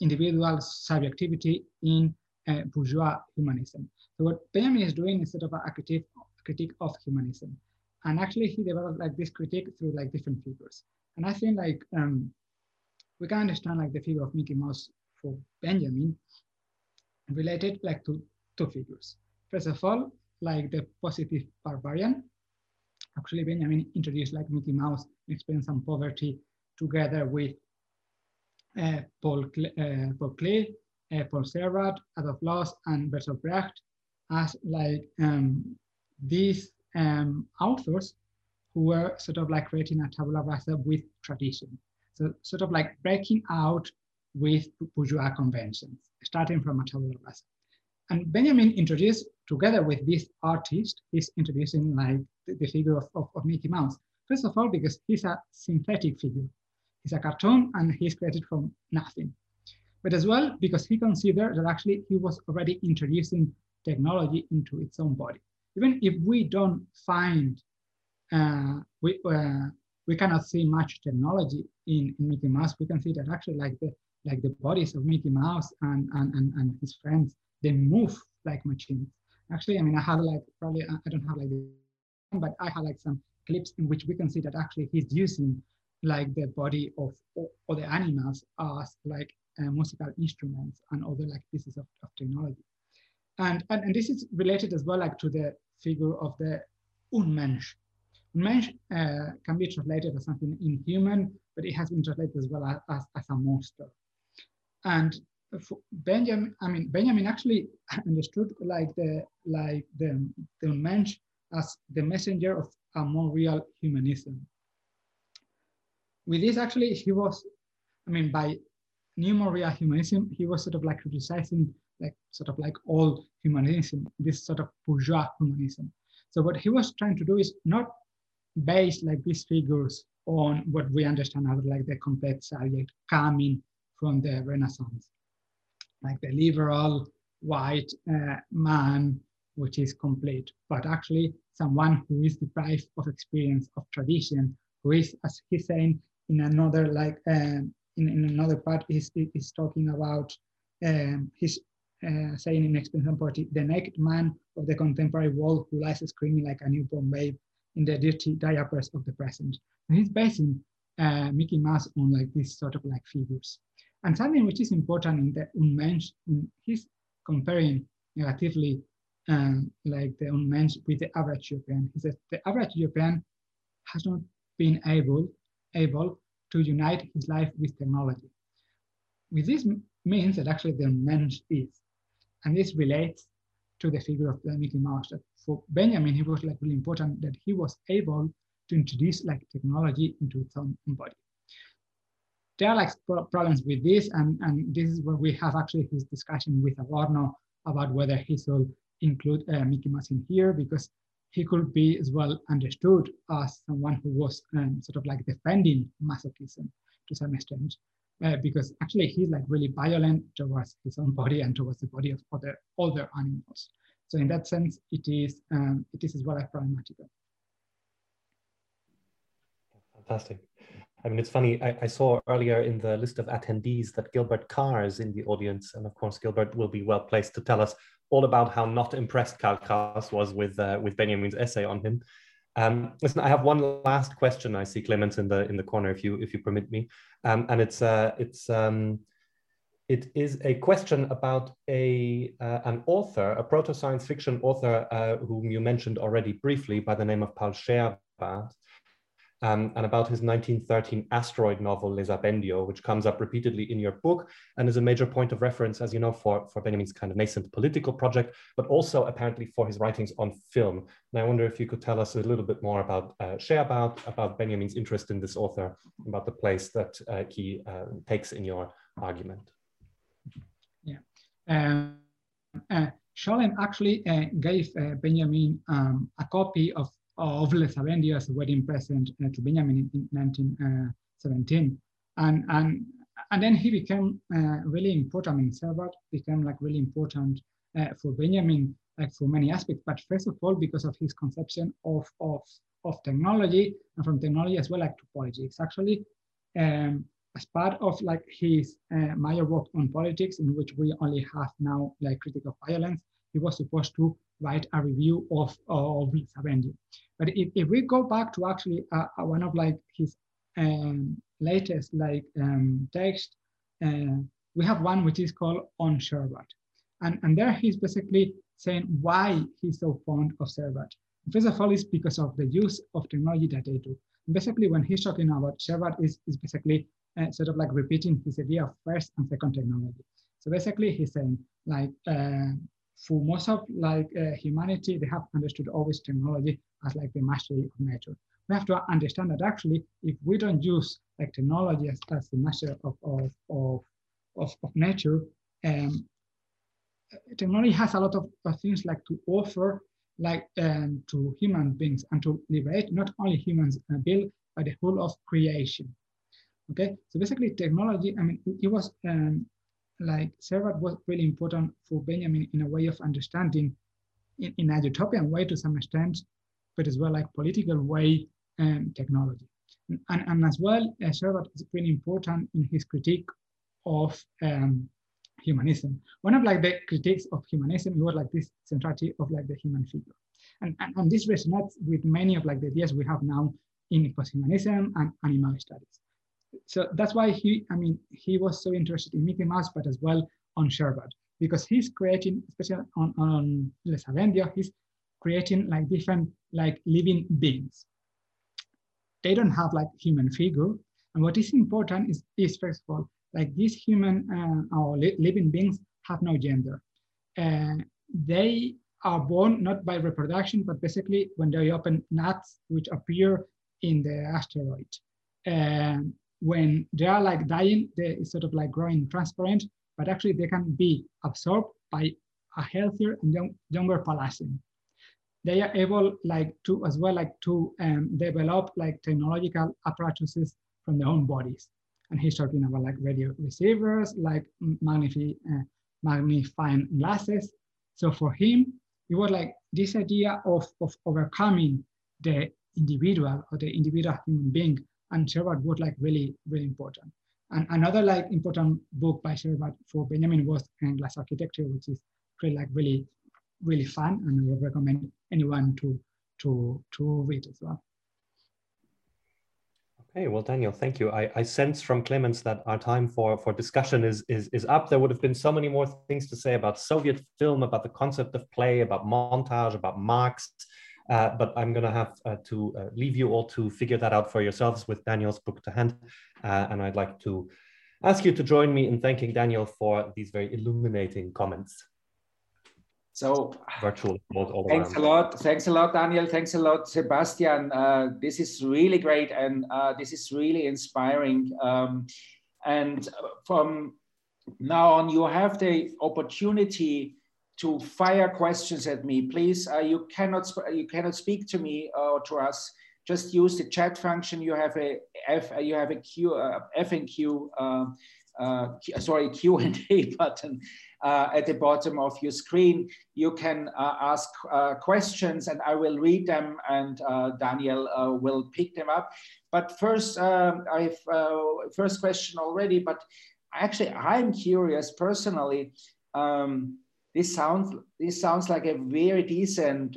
individual subjectivity in uh, bourgeois humanism. So what Benjamin is doing is sort of a critique, critique of humanism. And actually he developed like this critique through like different figures. And I think like um, we can understand like the figure of Mickey Mouse for Benjamin related like to two figures. First of all, like the positive barbarian. Actually, Benjamin introduced like Mickey Mouse, Experience and Poverty, together with uh, Paul, uh, Paul Klee, uh, Paul Scheerbart, Adolf Loos, and Bertolt Brecht as like um, these um, authors who were sort of like creating a tabula rasa with tradition. So sort of like breaking out with bourgeois conventions, starting from a tabula rasa. And Benjamin introduced, together with this artist, he's introducing like the, the figure of, of, of, Mickey Mouse. First of all, because he's a synthetic figure. He's a cartoon and he's created from nothing. But as well, because he considered that actually he was already introducing technology into its own body. Even if we don't find, uh, we, uh, we cannot see much technology in, in Mickey Mouse, we can see that actually like the like the bodies of Mickey Mouse and, and, and, and his friends, they move like machines. Actually, I mean, I have like, probably, I don't have like, but I have like some clips in which we can see that actually he's using like the body of other animals as like uh, musical instruments and other like pieces of, of technology. And, and, and this is related as well like to the figure of the Unmensch. Unmensch uh, can be translated as something inhuman, but it has been translated as well as, as, as a monster. And Benjamin, I mean, Benjamin actually [LAUGHS] understood like the like the, the Unmensch as the messenger of a more real humanism. With this, actually, he was, I mean, by new real humanism, he was sort of like criticizing like sort of like all humanism, this sort of bourgeois humanism. So what he was trying to do is not base like these figures on what we understand as like the complete subject coming from the Renaissance, like the liberal white uh, man, which is complete, but actually someone who is deprived of experience of tradition, who is, as he's saying in another like um, in, in another part, he's, he's talking about um, his uh, saying in Experience and Poverty, the naked man of the contemporary world who lies screaming like a newborn babe in the dirty diapers of the present. And he's basing uh, Mickey Mouse on like these sort of like figures. And something which is important in the Unmensch, he's comparing negatively um, like the Unmensch with the average European. He says the average European has not been able, able to unite his life with technology. With this means that actually the Unmensch is. And this relates to the figure of the Mickey Mouse. That for Benjamin, it was like really important that he was able to introduce like technology into its own body. There are like problems with this, and, and this is where we have actually his discussion with Adorno about whether he should include uh, Mickey Mouse in here, because he could be as well understood as someone who was um, sort of like defending masochism to some extent uh, because actually he's like really violent towards his own body and towards the body of other other animals. So in that sense, it is um, it is as well as problematical. Fantastic. I mean, it's funny. I, I, saw earlier in the list of attendees that Gilbert Carr is in the audience, and of course, Gilbert will be well placed to tell us all about how not impressed Karl Kraus was with uh, with Benjamin's essay on him. Um, listen, I have one last question. I see Clemens in the in the corner, if you if you permit me, um, and it's uh, it's um, it is a question about a uh, an author, a proto science fiction author uh, whom you mentioned already briefly by the name of Paul Scheerbart, um, and about his 1913 asteroid novel, Lesabéndio, which comes up repeatedly in your book and is a major point of reference, as you know, for, for Benjamin's kind of nascent political project, but also apparently for his writings on film. And I wonder if you could tell us a little bit more about uh, about, about Benjamin's interest in this author, about the place that uh, he uh, takes in your argument. Yeah. Um, uh, Scholem actually uh, gave uh, Benjamin um, a copy of of Lesabéndio as a wedding present uh, to Benjamin in, 1917. And, and, and then he became uh, really important. I mean, became like really important uh, for Benjamin, like for many aspects, but first of all, because of his conception of, of, of technology and from technology as well like to politics. Actually, um, as part of like his uh, major work on politics, in which we only have now like critical violence, he was supposed to write a review of, of Lesabéndio. But if, if we go back to actually uh, uh, one of like his um, latest like um, text, uh, we have one which is called On Scheerbart. And, and there he's basically saying why he's so fond of Scheerbart. First of all, it's because of the use of technology that they do. Basically, when he's talking about Scheerbart, is, is basically uh, sort of like repeating his idea of first and second technology. So basically, he's saying like uh, for most of like uh, humanity, they have understood always technology as like the mastery of nature. We have to understand that actually, if we don't use like technology as, as the master of, of, of, of, of nature, um, technology has a lot of, of things like to offer like um, to human beings and to liberate not only humans uh, build, but the whole of creation. Okay, so basically technology, I mean, it was um, like Scheerbart was really important for Benjamin in a way of understanding in, in a utopian way to some extent, but as well like political way and technology. And, and as well, uh, Scheerbart is really important in his critique of um, humanism. One of like the critiques of humanism was like this centrality of like the human figure. And, and, and this resonates with many of like the ideas we have now in posthumanism and animal studies. So that's why he, I mean, he was so interested in Mickey Mouse, but as well on Scheerbart, because he's creating, especially on, on Lesabéndios, he's creating like different like living beings. They don't have like human figure. And what is important is, is first of all, like these human uh, or li living beings have no gender. Uh, they are born not by reproduction, but basically when they open nuts which appear in the asteroid. And when they are like dying, they sort of like growing transparent, but actually they can be absorbed by a healthier and young, younger Pallasian. They are able like to as well like to um, develop like technological apparatuses from their own bodies. And he's talking about like radio receivers, like magnify, uh, magnifying glasses. So for him, it was like this idea of, of overcoming the individual or the individual human being and Scheerbart was like really, really important. And another like important book by Scheerbart for Benjamin was Glass Architecture, which is really like really, really fun and I would recommend anyone to, to, to read as well. Okay, well, Daniel, thank you. I, I sense from Clemens that our time for, for discussion is, is, is up. There would have been so many more things to say about Soviet film, about the concept of play, about montage, about Marx. Uh, but I'm going to have uh, to uh, leave you all to figure that out for yourselves with Daniel's book to hand. Uh, and I'd like to ask you to join me in thanking Daniel for these very illuminating comments. So virtual thanks around. a lot. Thanks a lot, Daniel. Thanks a lot, Sebastian. Uh, this is really great and uh, this is really inspiring. Um, and from now on, you have the opportunity to fire questions at me. Please, uh, you cannot you cannot speak to me or to us. Just use the chat function. You have a F. You have a Q uh, F and Q. Uh, uh, sorry, Q and A [LAUGHS] button uh, at the bottom of your screen. You can uh, ask uh, questions and I will read them and uh, Daniel uh, will pick them up. But first, um, I have first question already, but actually I'm curious personally. Um, this sounds this sounds like a very decent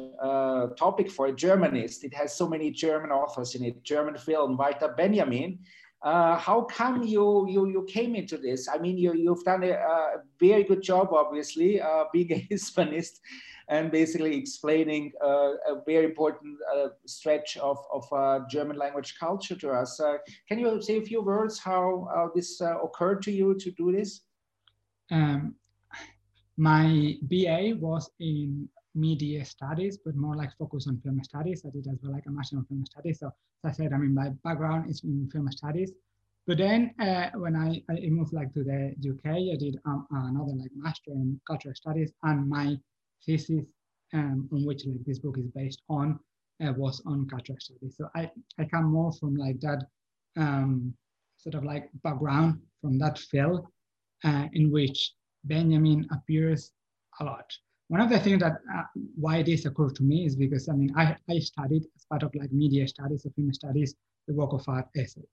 topic for a Germanist. It has so many German authors in it. German film, Walter Benjamin, uh, how come you, you you came into this? I mean, you you've done a, a very good job, obviously, uh, being a [LAUGHS] Hispanist, and basically explaining uh, a very important uh, stretch of of uh, German language culture to us. Uh, can you say a few words how this occurred to you to do this? Um, my BA was in media studies, but more like focus on film studies. I did as well like a master in film studies. So as I said, I mean, my background is in film studies. But then uh, when I, I moved like to the UK, I did um, another like master in cultural studies, and my thesis um, on which like this book is based on uh, was on cultural studies. So I I come more from like that um, sort of like background from that field uh, in which Benjamin appears a lot one of the things that uh, why this occurred to me is because I mean I, I studied as part of like media studies or film studies the work of art essay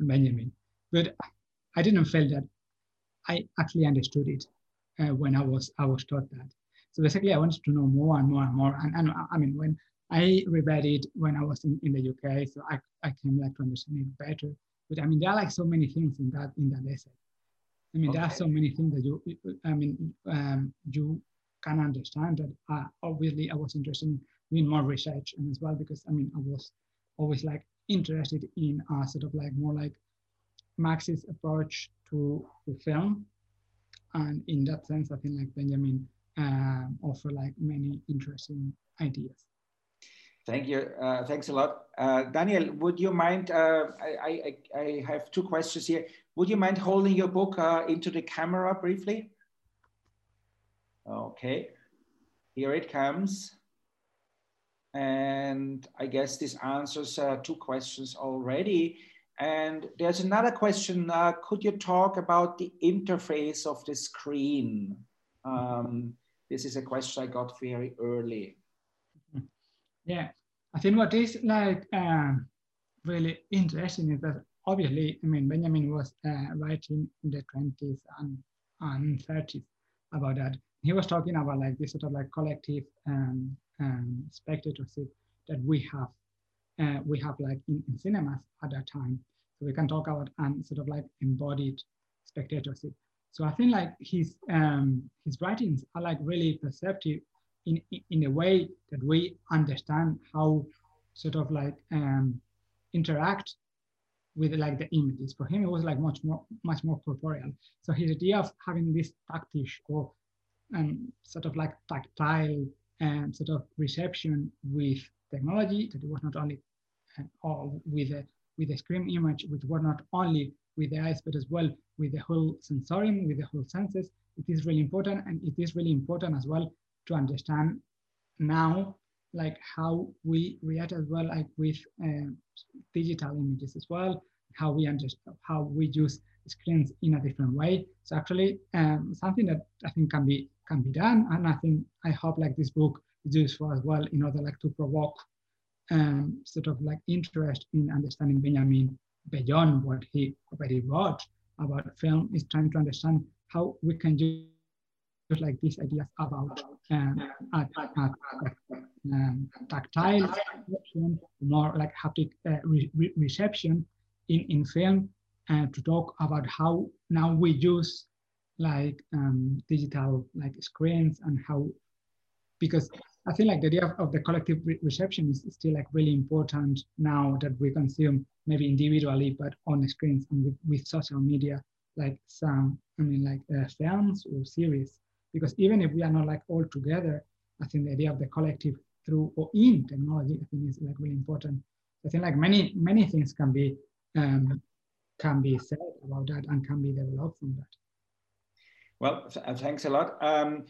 on Benjamin, but I didn't feel that I actually understood it uh, when I was I was taught that. So basically, I wanted to know more and more and more. And, and I mean, when I reread it when I was in, in the UK, so I, I came like to understand it better. But I mean, there are like so many things in that in that essay. I mean, okay. there are so many things that you, I mean, um, you can understand that uh, obviously I was interested in doing more research and as well because I mean I was always like interested in uh, sort of like more like Marxist approach to, to film and in that sense I think like Benjamin uh, offer like many interesting ideas. Thank you. Uh, thanks a lot. Uh, Daniel, would you mind, uh, I, I, I, have two questions here. Would you mind holding your book uh, into the camera briefly? Okay, here it comes. And I guess this answers uh, two questions already. And there's another question. Uh, could you talk about the interface of the screen? Um, this is a question I got very early. [LAUGHS] Yeah, I think what is like um, really interesting is that obviously, I mean, Benjamin was uh, writing in the 20s and, and 30s about that he was talking about like this sort of like collective um, um, spectatorship that we have uh, we have like in, in, cinemas at that time. So we can talk about and sort of like embodied spectatorship. So I think like his um, his writings are like really perceptive in in a way that we understand how sort of like um, interact with like the images. For him, it was like much more much more corporeal. So his idea of having this tactile or um, sort of like tactile um, sort of reception with technology that it was not only uh, or with a with a screen image, which were not only with the eyes, but as well with the whole sensorium, with the whole senses. It is really important, and it is really important as well to understand now, like how we react as well, like with uh, digital images as well, how we understand, how we use screens in a different way. So actually, um, something that I think can be can be done, and I think I hope like this book is useful as well in order like to provoke um, sort of like interest in understanding Benjamin beyond what he already wrote about film is trying to understand how we can use like these ideas about um, at, at, at, um, tactile reception, more like haptic uh, re re reception in, in film uh, to talk about how now we use like um, digital like screens and how because I feel like the idea of, of the collective re reception is still like really important now that we consume maybe individually, but on screens and with, with social media, like some, I mean, like uh, films or series. Because even if we are not like all together, I think the idea of the collective through or in technology, I think is like really important. I think like many, many things can be, um, can be said about that and can be developed from that. Well, th thanks a lot. Um,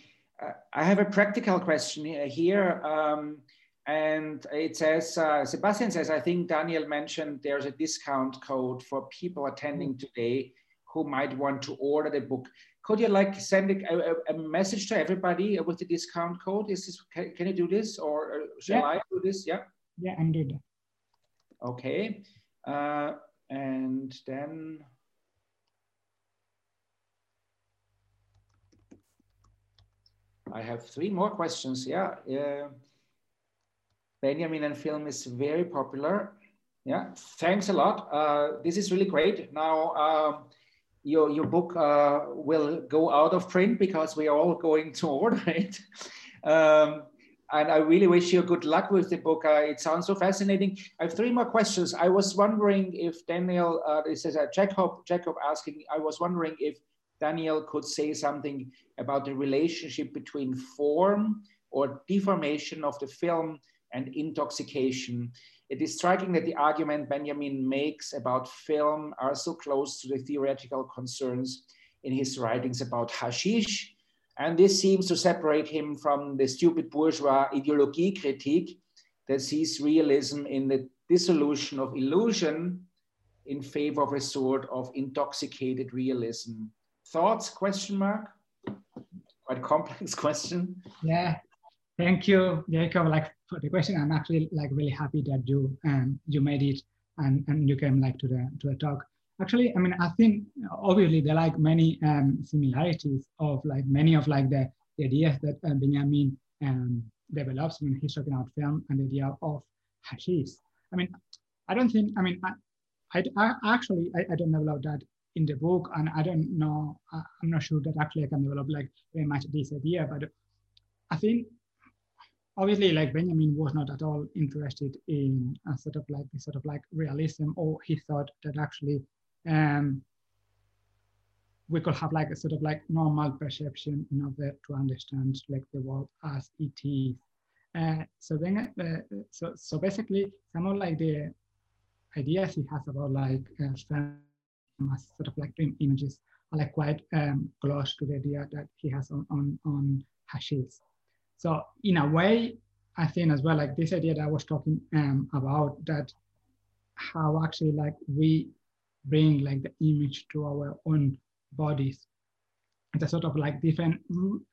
I have a practical question here. Um, and it says, uh, Sebastian says, I think Daniel mentioned there's a discount code for people attending today who might want to order the book. Could you like send a, a, message to everybody with the discount code? Is this, can, can you do this or shall yeah. I do this? Yeah. Yeah, I'm doing that. Okay. Uh, and then I have three more questions. Yeah. Uh, Benjamin and film is very popular. Yeah. Thanks a lot. Uh, this is really great. Now, um, your, your book uh, will go out of print because we are all going to [LAUGHS] order it. Um, and I really wish you good luck with the book. Uh, it sounds so fascinating. I have three more questions. I was wondering if Daniel, uh, this is a Jacob, Jacob asking, I was wondering if Daniel could say something about the relationship between form or deformation of the film and intoxication. It is striking that the argument Benjamin makes about film are so close to the theoretical concerns in his writings about hashish. And this seems to separate him from the stupid bourgeois ideologie critique that sees realism in the dissolution of illusion in favor of a sort of intoxicated realism. Thoughts? Question mark? Quite complex [LAUGHS] question. Yeah thank you jacob like for the question. I'm actually like really happy that you um you made it and and you came like to the to the talk. Actually i mean i think obviously there are like many um similarities of like many of like the, the ideas that uh, benjamin um develops. When he's talking about film and the idea of hashish i mean i don't think i mean i, I, I actually I, I don't develop that in the book, and I don't know, I'm not sure that actually I can develop like very much this idea, but I think obviously like Benjamin was not at all interested in a sort of like sort of like realism, or he thought that actually um, we could have like a sort of like normal perception in order to understand like the world as it is. Uh, so then, uh, so so basically, some of like the ideas he has about like uh, sort of like dream images are like quite um, close to the idea that he has on, on, on hashish. So in a way, I think as well, like this idea that I was talking um, about that how actually like we bring like the image to our own bodies. It's a sort of like different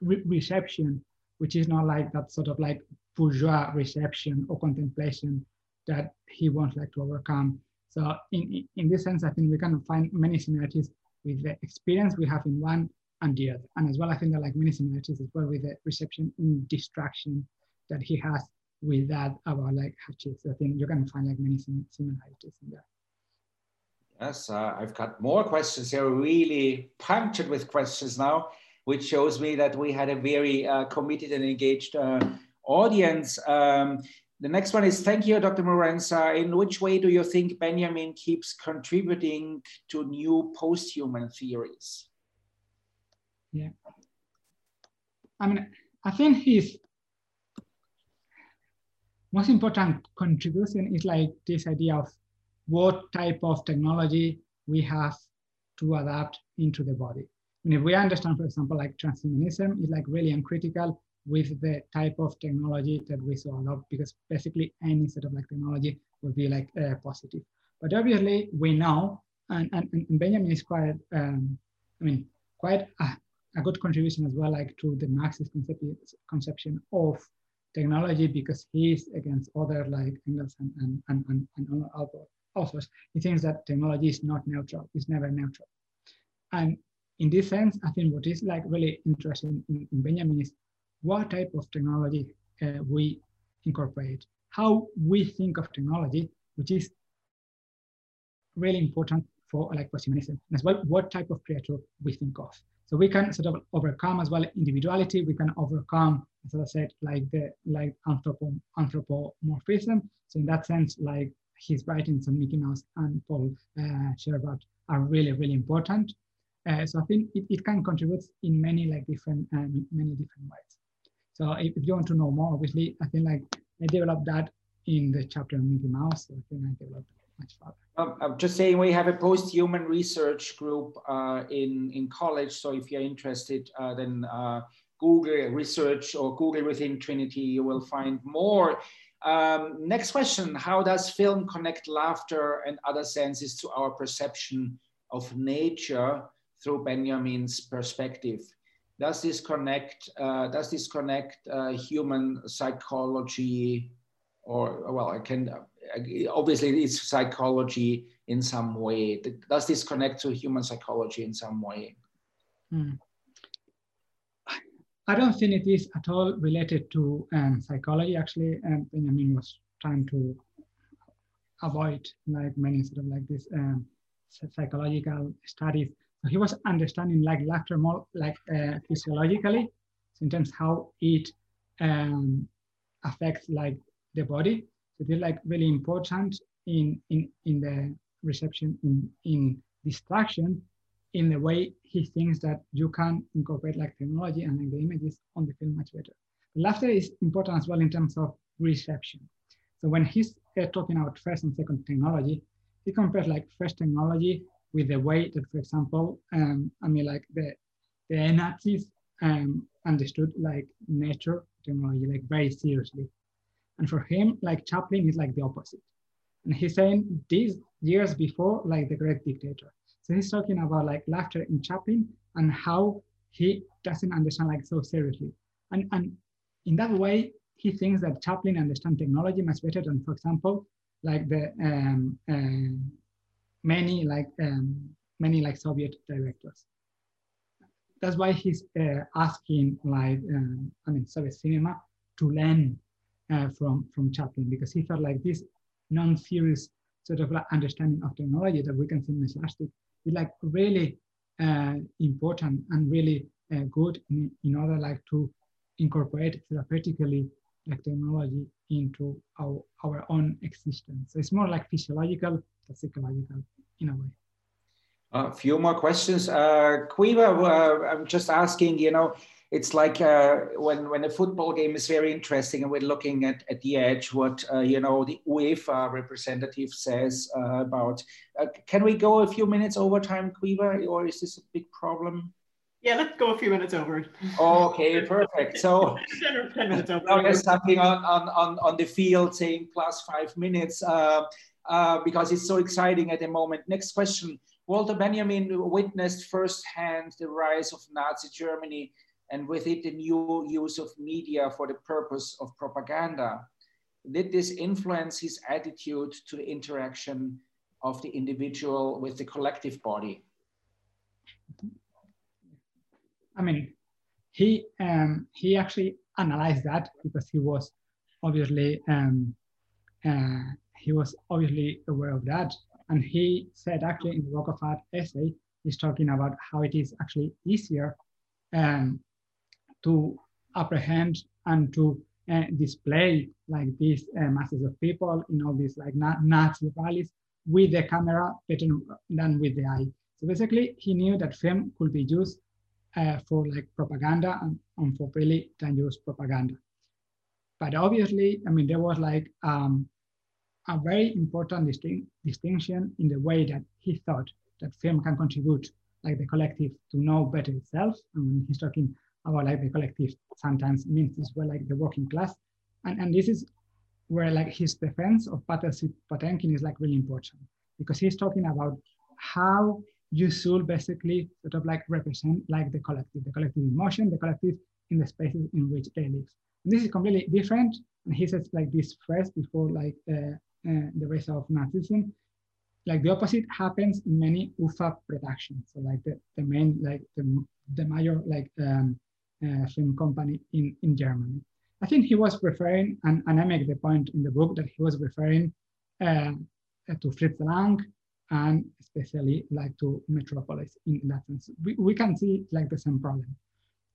re reception, which is not like that sort of like bourgeois reception or contemplation that he wants like to overcome. So in, in this sense, I think we can find many similarities with the experience we have in one and the other. And as well, I think there are like many similarities as well with the reception and distraction that he has with that about like Hachis. I think you can find like many similarities in there. Yes, uh, I've got more questions here, really punctured with questions now, which shows me that we had a very uh, committed and engaged uh, audience. Um, the next one is, thank you, Dr. Mourenza. In which way do you think Benjamin keeps contributing to new post-human theories? Yeah. I mean, I think his most important contribution is like this idea of what type of technology we have to adapt into the body. And if we understand, for example, like transhumanism is like really uncritical with the type of technology that we saw a lot, because basically any sort of like technology would be like uh, positive. But obviously we know, and, and, and Benjamin is quite, um, I mean, quite a, good contribution as well, like to the Marxist conception of technology, because he's against other like Engels and, and, and, and, and authors. He thinks that technology is not neutral, it's never neutral. And in this sense, I think what is like really interesting in, in Benjamin is what type of technology uh, we incorporate, how we think of technology, which is really important for like posthumanism, as well what type of creator we think of. So we can sort of overcome as well individuality. We can overcome, as I said, like the like anthropo, anthropomorphism. So in that sense, like his writings on Mickey Mouse and Paul uh, Scheerbart are really really important. Uh, so I think it, it can contribute in many like different um, many different ways. So if, if, you want to know more, obviously, I think like I developed that in the chapter on Mickey Mouse. So I think I developed much further. Um, I'm just saying we have a post-human research group uh, in, in college. So if you're interested, uh, then uh, Google research or Google within Trinity, you will find more. Um, next question, how does film connect laughter and other senses to our perception of nature through Benjamin's perspective? does this connect uh, does this connect uh, human psychology or well i can obviously it's psychology in some way does this connect to human psychology in some way hmm. i don't think it is at all related to um, psychology actually and benjamin was trying to avoid like many sort of like this um, psychological studies he was understanding like laughter more like uh, physiologically, so in terms how it um, affects like the body. They're like really important in in in the reception in in distraction in the way he thinks that you can incorporate like technology and like the images on the film much better. Laughter is important as well in terms of reception. So when he's uh, talking about first and second technology, he compares like first technology with the way that, for example, um, I mean, like the, the Nazis um, understood like nature technology like very seriously. And for him, like Chaplin is like the opposite. And he's saying these years before, like the great dictator. So he's talking about like laughter in Chaplin and how he doesn't understand like so seriously. And, and in that way, he thinks that Chaplin understands technology much better than, for example, like the um, uh, many like um, many like Soviet directors. That's why he's uh, asking like um, I mean Soviet cinema to learn uh, from from Chaplin because he felt like this non-serious sort of like understanding of technology that we can see in slapstick is like really uh, important and really uh, good in, in order like to incorporate therapeutically like technology into our, our own existence. So it's more like physiological than psychological in a way. A few more questions. Uh, Quiva, uh, I'm just asking, you know, it's like uh, when, when a football game is very interesting and we're looking at, at the edge what, uh, you know, the UEFA representative says uh, about, uh, can we go a few minutes over time, Quiva, or is this a big problem? Yeah, let's go a few minutes over. Okay, perfect. So [LAUGHS] 10 minutes over. Now there's something on, on, on, on the field saying plus five minutes. Uh, uh, because it's so exciting at the moment. Next question. Walter Benjamin witnessed firsthand the rise of Nazi Germany and with it the new use of media for the purpose of propaganda. Did this influence his attitude to the interaction of the individual with the collective body? I mean, he um, he actually analyzed that because he was obviously um, uh, he was obviously aware of that. And he said actually in the work of art essay, he's talking about how it is actually easier um, to apprehend and to uh, display like these uh, masses of people in all these like na Nazi rallies with the camera better than with the eye. So basically, he knew that film could be used uh, for like propaganda and, and, for really dangerous propaganda. But obviously, I mean, there was like um, a very important distinct, distinction in the way that he thought that film can contribute, like the collective, to know better itself. And when he's talking about like the collective, sometimes means as well like the working class. And, and this is where like his defense of Patel Potemkin is like really important because he's talking about how you should basically sort of like represent like the collective, the collective emotion, the collective in the spaces in which they live. And this is completely different. And he says like this first before like uh, uh, the rise of Nazism. Like the opposite happens in many UFA productions. So like the, the main, like the, the major like um, uh, film company in, in Germany. I think he was referring, and, and I make the point in the book that he was referring uh, to Fritz Lang and especially like to Metropolis in, in that sense. We, we can see like the same problem.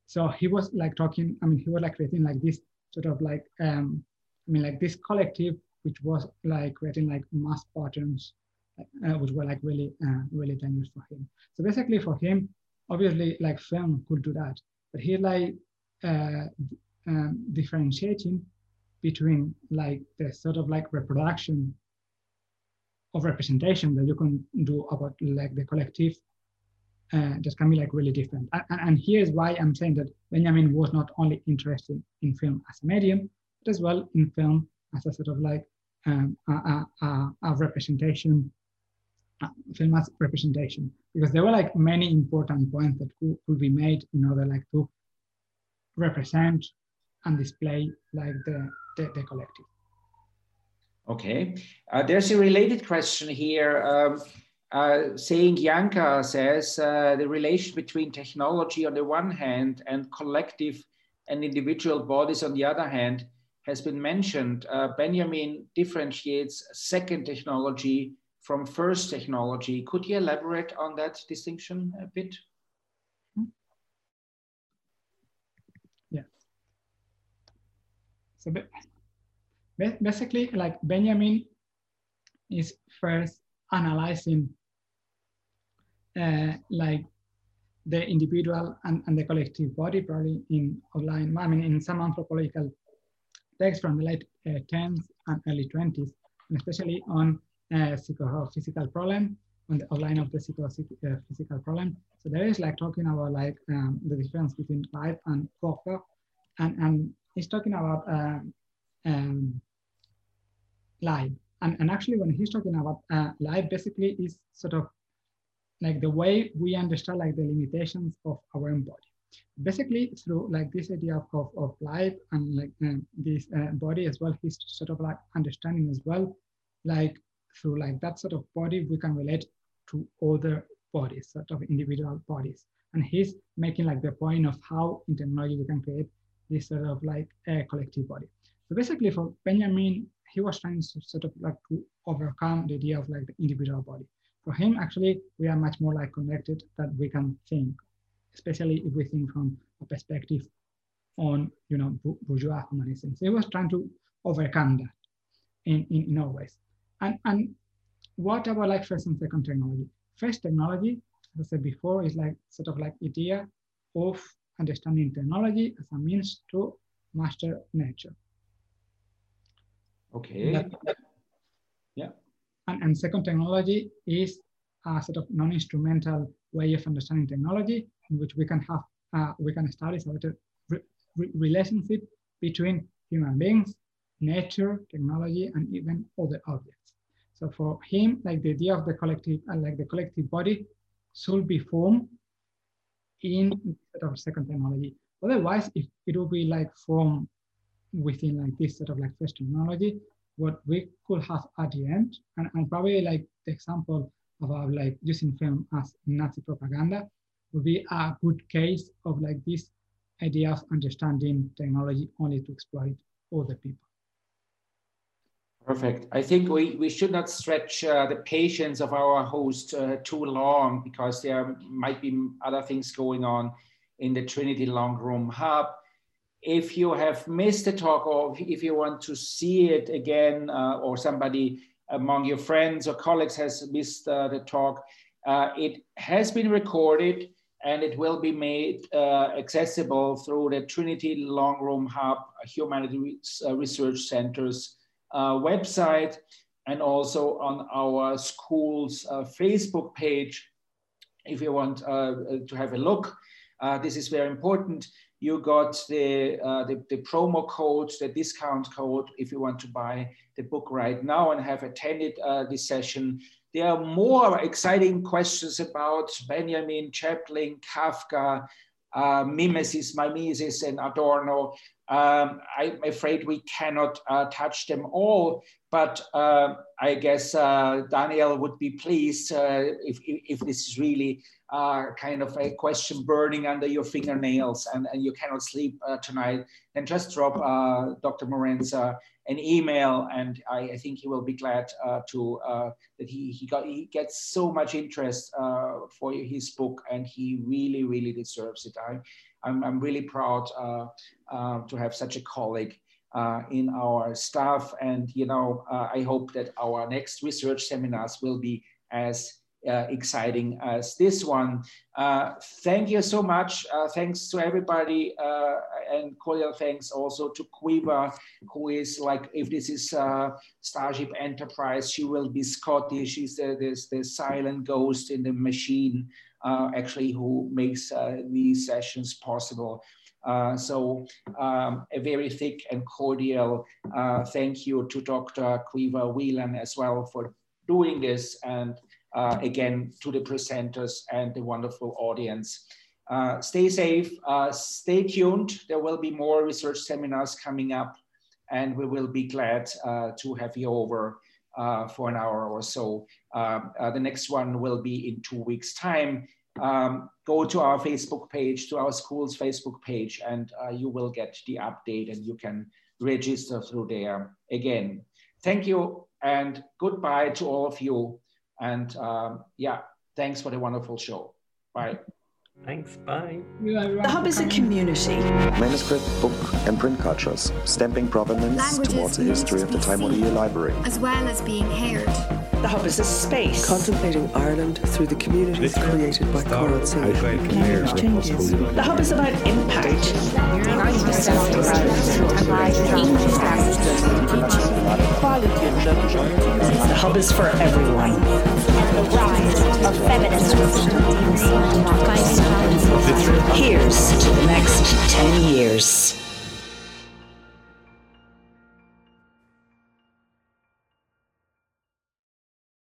So he was like talking, I mean, he was like creating like this sort of like, um, I mean, like this collective, which was like creating like mass patterns, uh, which were like really, uh, really dangerous for him. So basically for him, obviously like film could do that, but he like uh, um, differentiating between like the sort of like reproduction of representation that you can do about like the collective uh, that can be like really different. And, and here's why I'm saying that Benjamin was not only interested in film as a medium, but as well in film as a sort of like um, a, a, a, representation, film as representation, because there were like many important points that could, could be made in order like to represent and display like the, the, the collective. Okay, uh, there's a related question here. Um, uh, saying Yanka says uh, the relation between technology on the one hand and collective and individual bodies on the other hand has been mentioned. Uh, Benjamin differentiates second technology from first technology. Could you elaborate on that distinction a bit? Yeah. So basically, like Benjamin is first analyzing uh, like the individual and, and the collective body, probably in outline, I mean, in some anthropological texts from the late uh, 10s and early 20s, and especially on psychophysical problem, on the outline of the uh, problem. So there is like talking about like um, the difference between Leib and Körper, and, and he's talking about um, um, Leib. And, and actually when he's talking about uh, Leib, basically is sort of like the way we understand like the limitations of our own body. Basically through like this idea of, of, of Leib and like um, this uh, body as well, he's sort of like understanding as well, like through like that sort of body, we can relate to other bodies, sort of individual bodies. And he's making like the point of how in technology we can create this sort of like a collective body. So basically for Benjamin, he was trying to sort of like to overcome the idea of like the individual body. For him, actually, we are much more like connected that we can think, especially if we think from a perspective on, you know, bourgeois humanism. So he was trying to overcome that in, in, in all ways. And, and what about like first and second technology? First technology, as I said before, is like sort of like idea of understanding technology as a means to master nature. Okay. That, yeah. And, and second technology is a sort of non-instrumental way of understanding technology in which we can have, uh, we can establish a better re re relationship between human beings, nature, technology, and even other objects. So for him, like the idea of the collective, uh, like the collective body should be formed in sort of second technology. Otherwise, if it will be like formed within like this sort of like first technology, what we could have at the end, and, and probably like the example about like using film as Nazi propaganda would be a good case of like this idea of understanding technology only to exploit other people. Perfect. I think we, we should not stretch uh, the patience of our host uh, too long because there might be other things going on in the Trinity Long Room Hub. If you have missed the talk or if you want to see it again uh, or somebody among your friends or colleagues has missed uh, the talk, uh, it has been recorded and it will be made uh, accessible through the Trinity Long Room Hub Humanities Research Center's uh, website and also on our school's uh, Facebook page. If you want uh, to have a look, this is very important. You got the, the, the promo code, the discount code, if you want to buy the book right now and have attended this session there are more exciting questions about Benjamin, Chaplin, Kafka, uh, Mimesis, Mimesis, and Adorno. Um, I'm afraid we cannot uh, touch them all, but uh, I guess uh, Daniel would be pleased uh, if, if this is really uh, kind of a question burning under your fingernails and, and you cannot sleep tonight, then just drop Dr. Mourenza an email, and I, I, think he will be glad uh, to uh, that he he got he gets so much interest uh, for his book, and he really really deserves it. I, I'm I'm really proud uh, uh, to have such a colleague. Uh, in our staff, and you know, I hope that our next research seminars will be as uh, exciting as this one. Uh, thank you so much. Uh, thanks to everybody and cordial thanks also to Caoimhe, who is like, if this is Starship Enterprise, she will be Scottish. She's the, this, the silent ghost in the machine, actually, who makes these sessions possible. Uh, so um, a very thick and cordial uh, thank you to Dr. Caoimhe Whelan as well for doing this and uh, again to the presenters and the wonderful audience. Uh, stay safe, uh, stay tuned. There will be more research seminars coming up and we will be glad uh, to have you over uh, for an hour or so. Um, uh, the next one will be in two weeks time. Um, go to our Facebook page, to our school's Facebook page, and you will get the update and you can register through there again. Thank you and goodbye to all of you. And um, yeah, thanks for the wonderful show. Bye. Thanks. Bye. The Hub is a community. Manuscript, book, and print cultures, stamping provenance Languages towards the history of the Time O'Neill Library. As well as being heard. The Hub is a space. Contemplating Ireland through the communities created by Coral Sea. The Hub is about impact. The Hub is for everyone. The rise of. Here's to the next 10 years.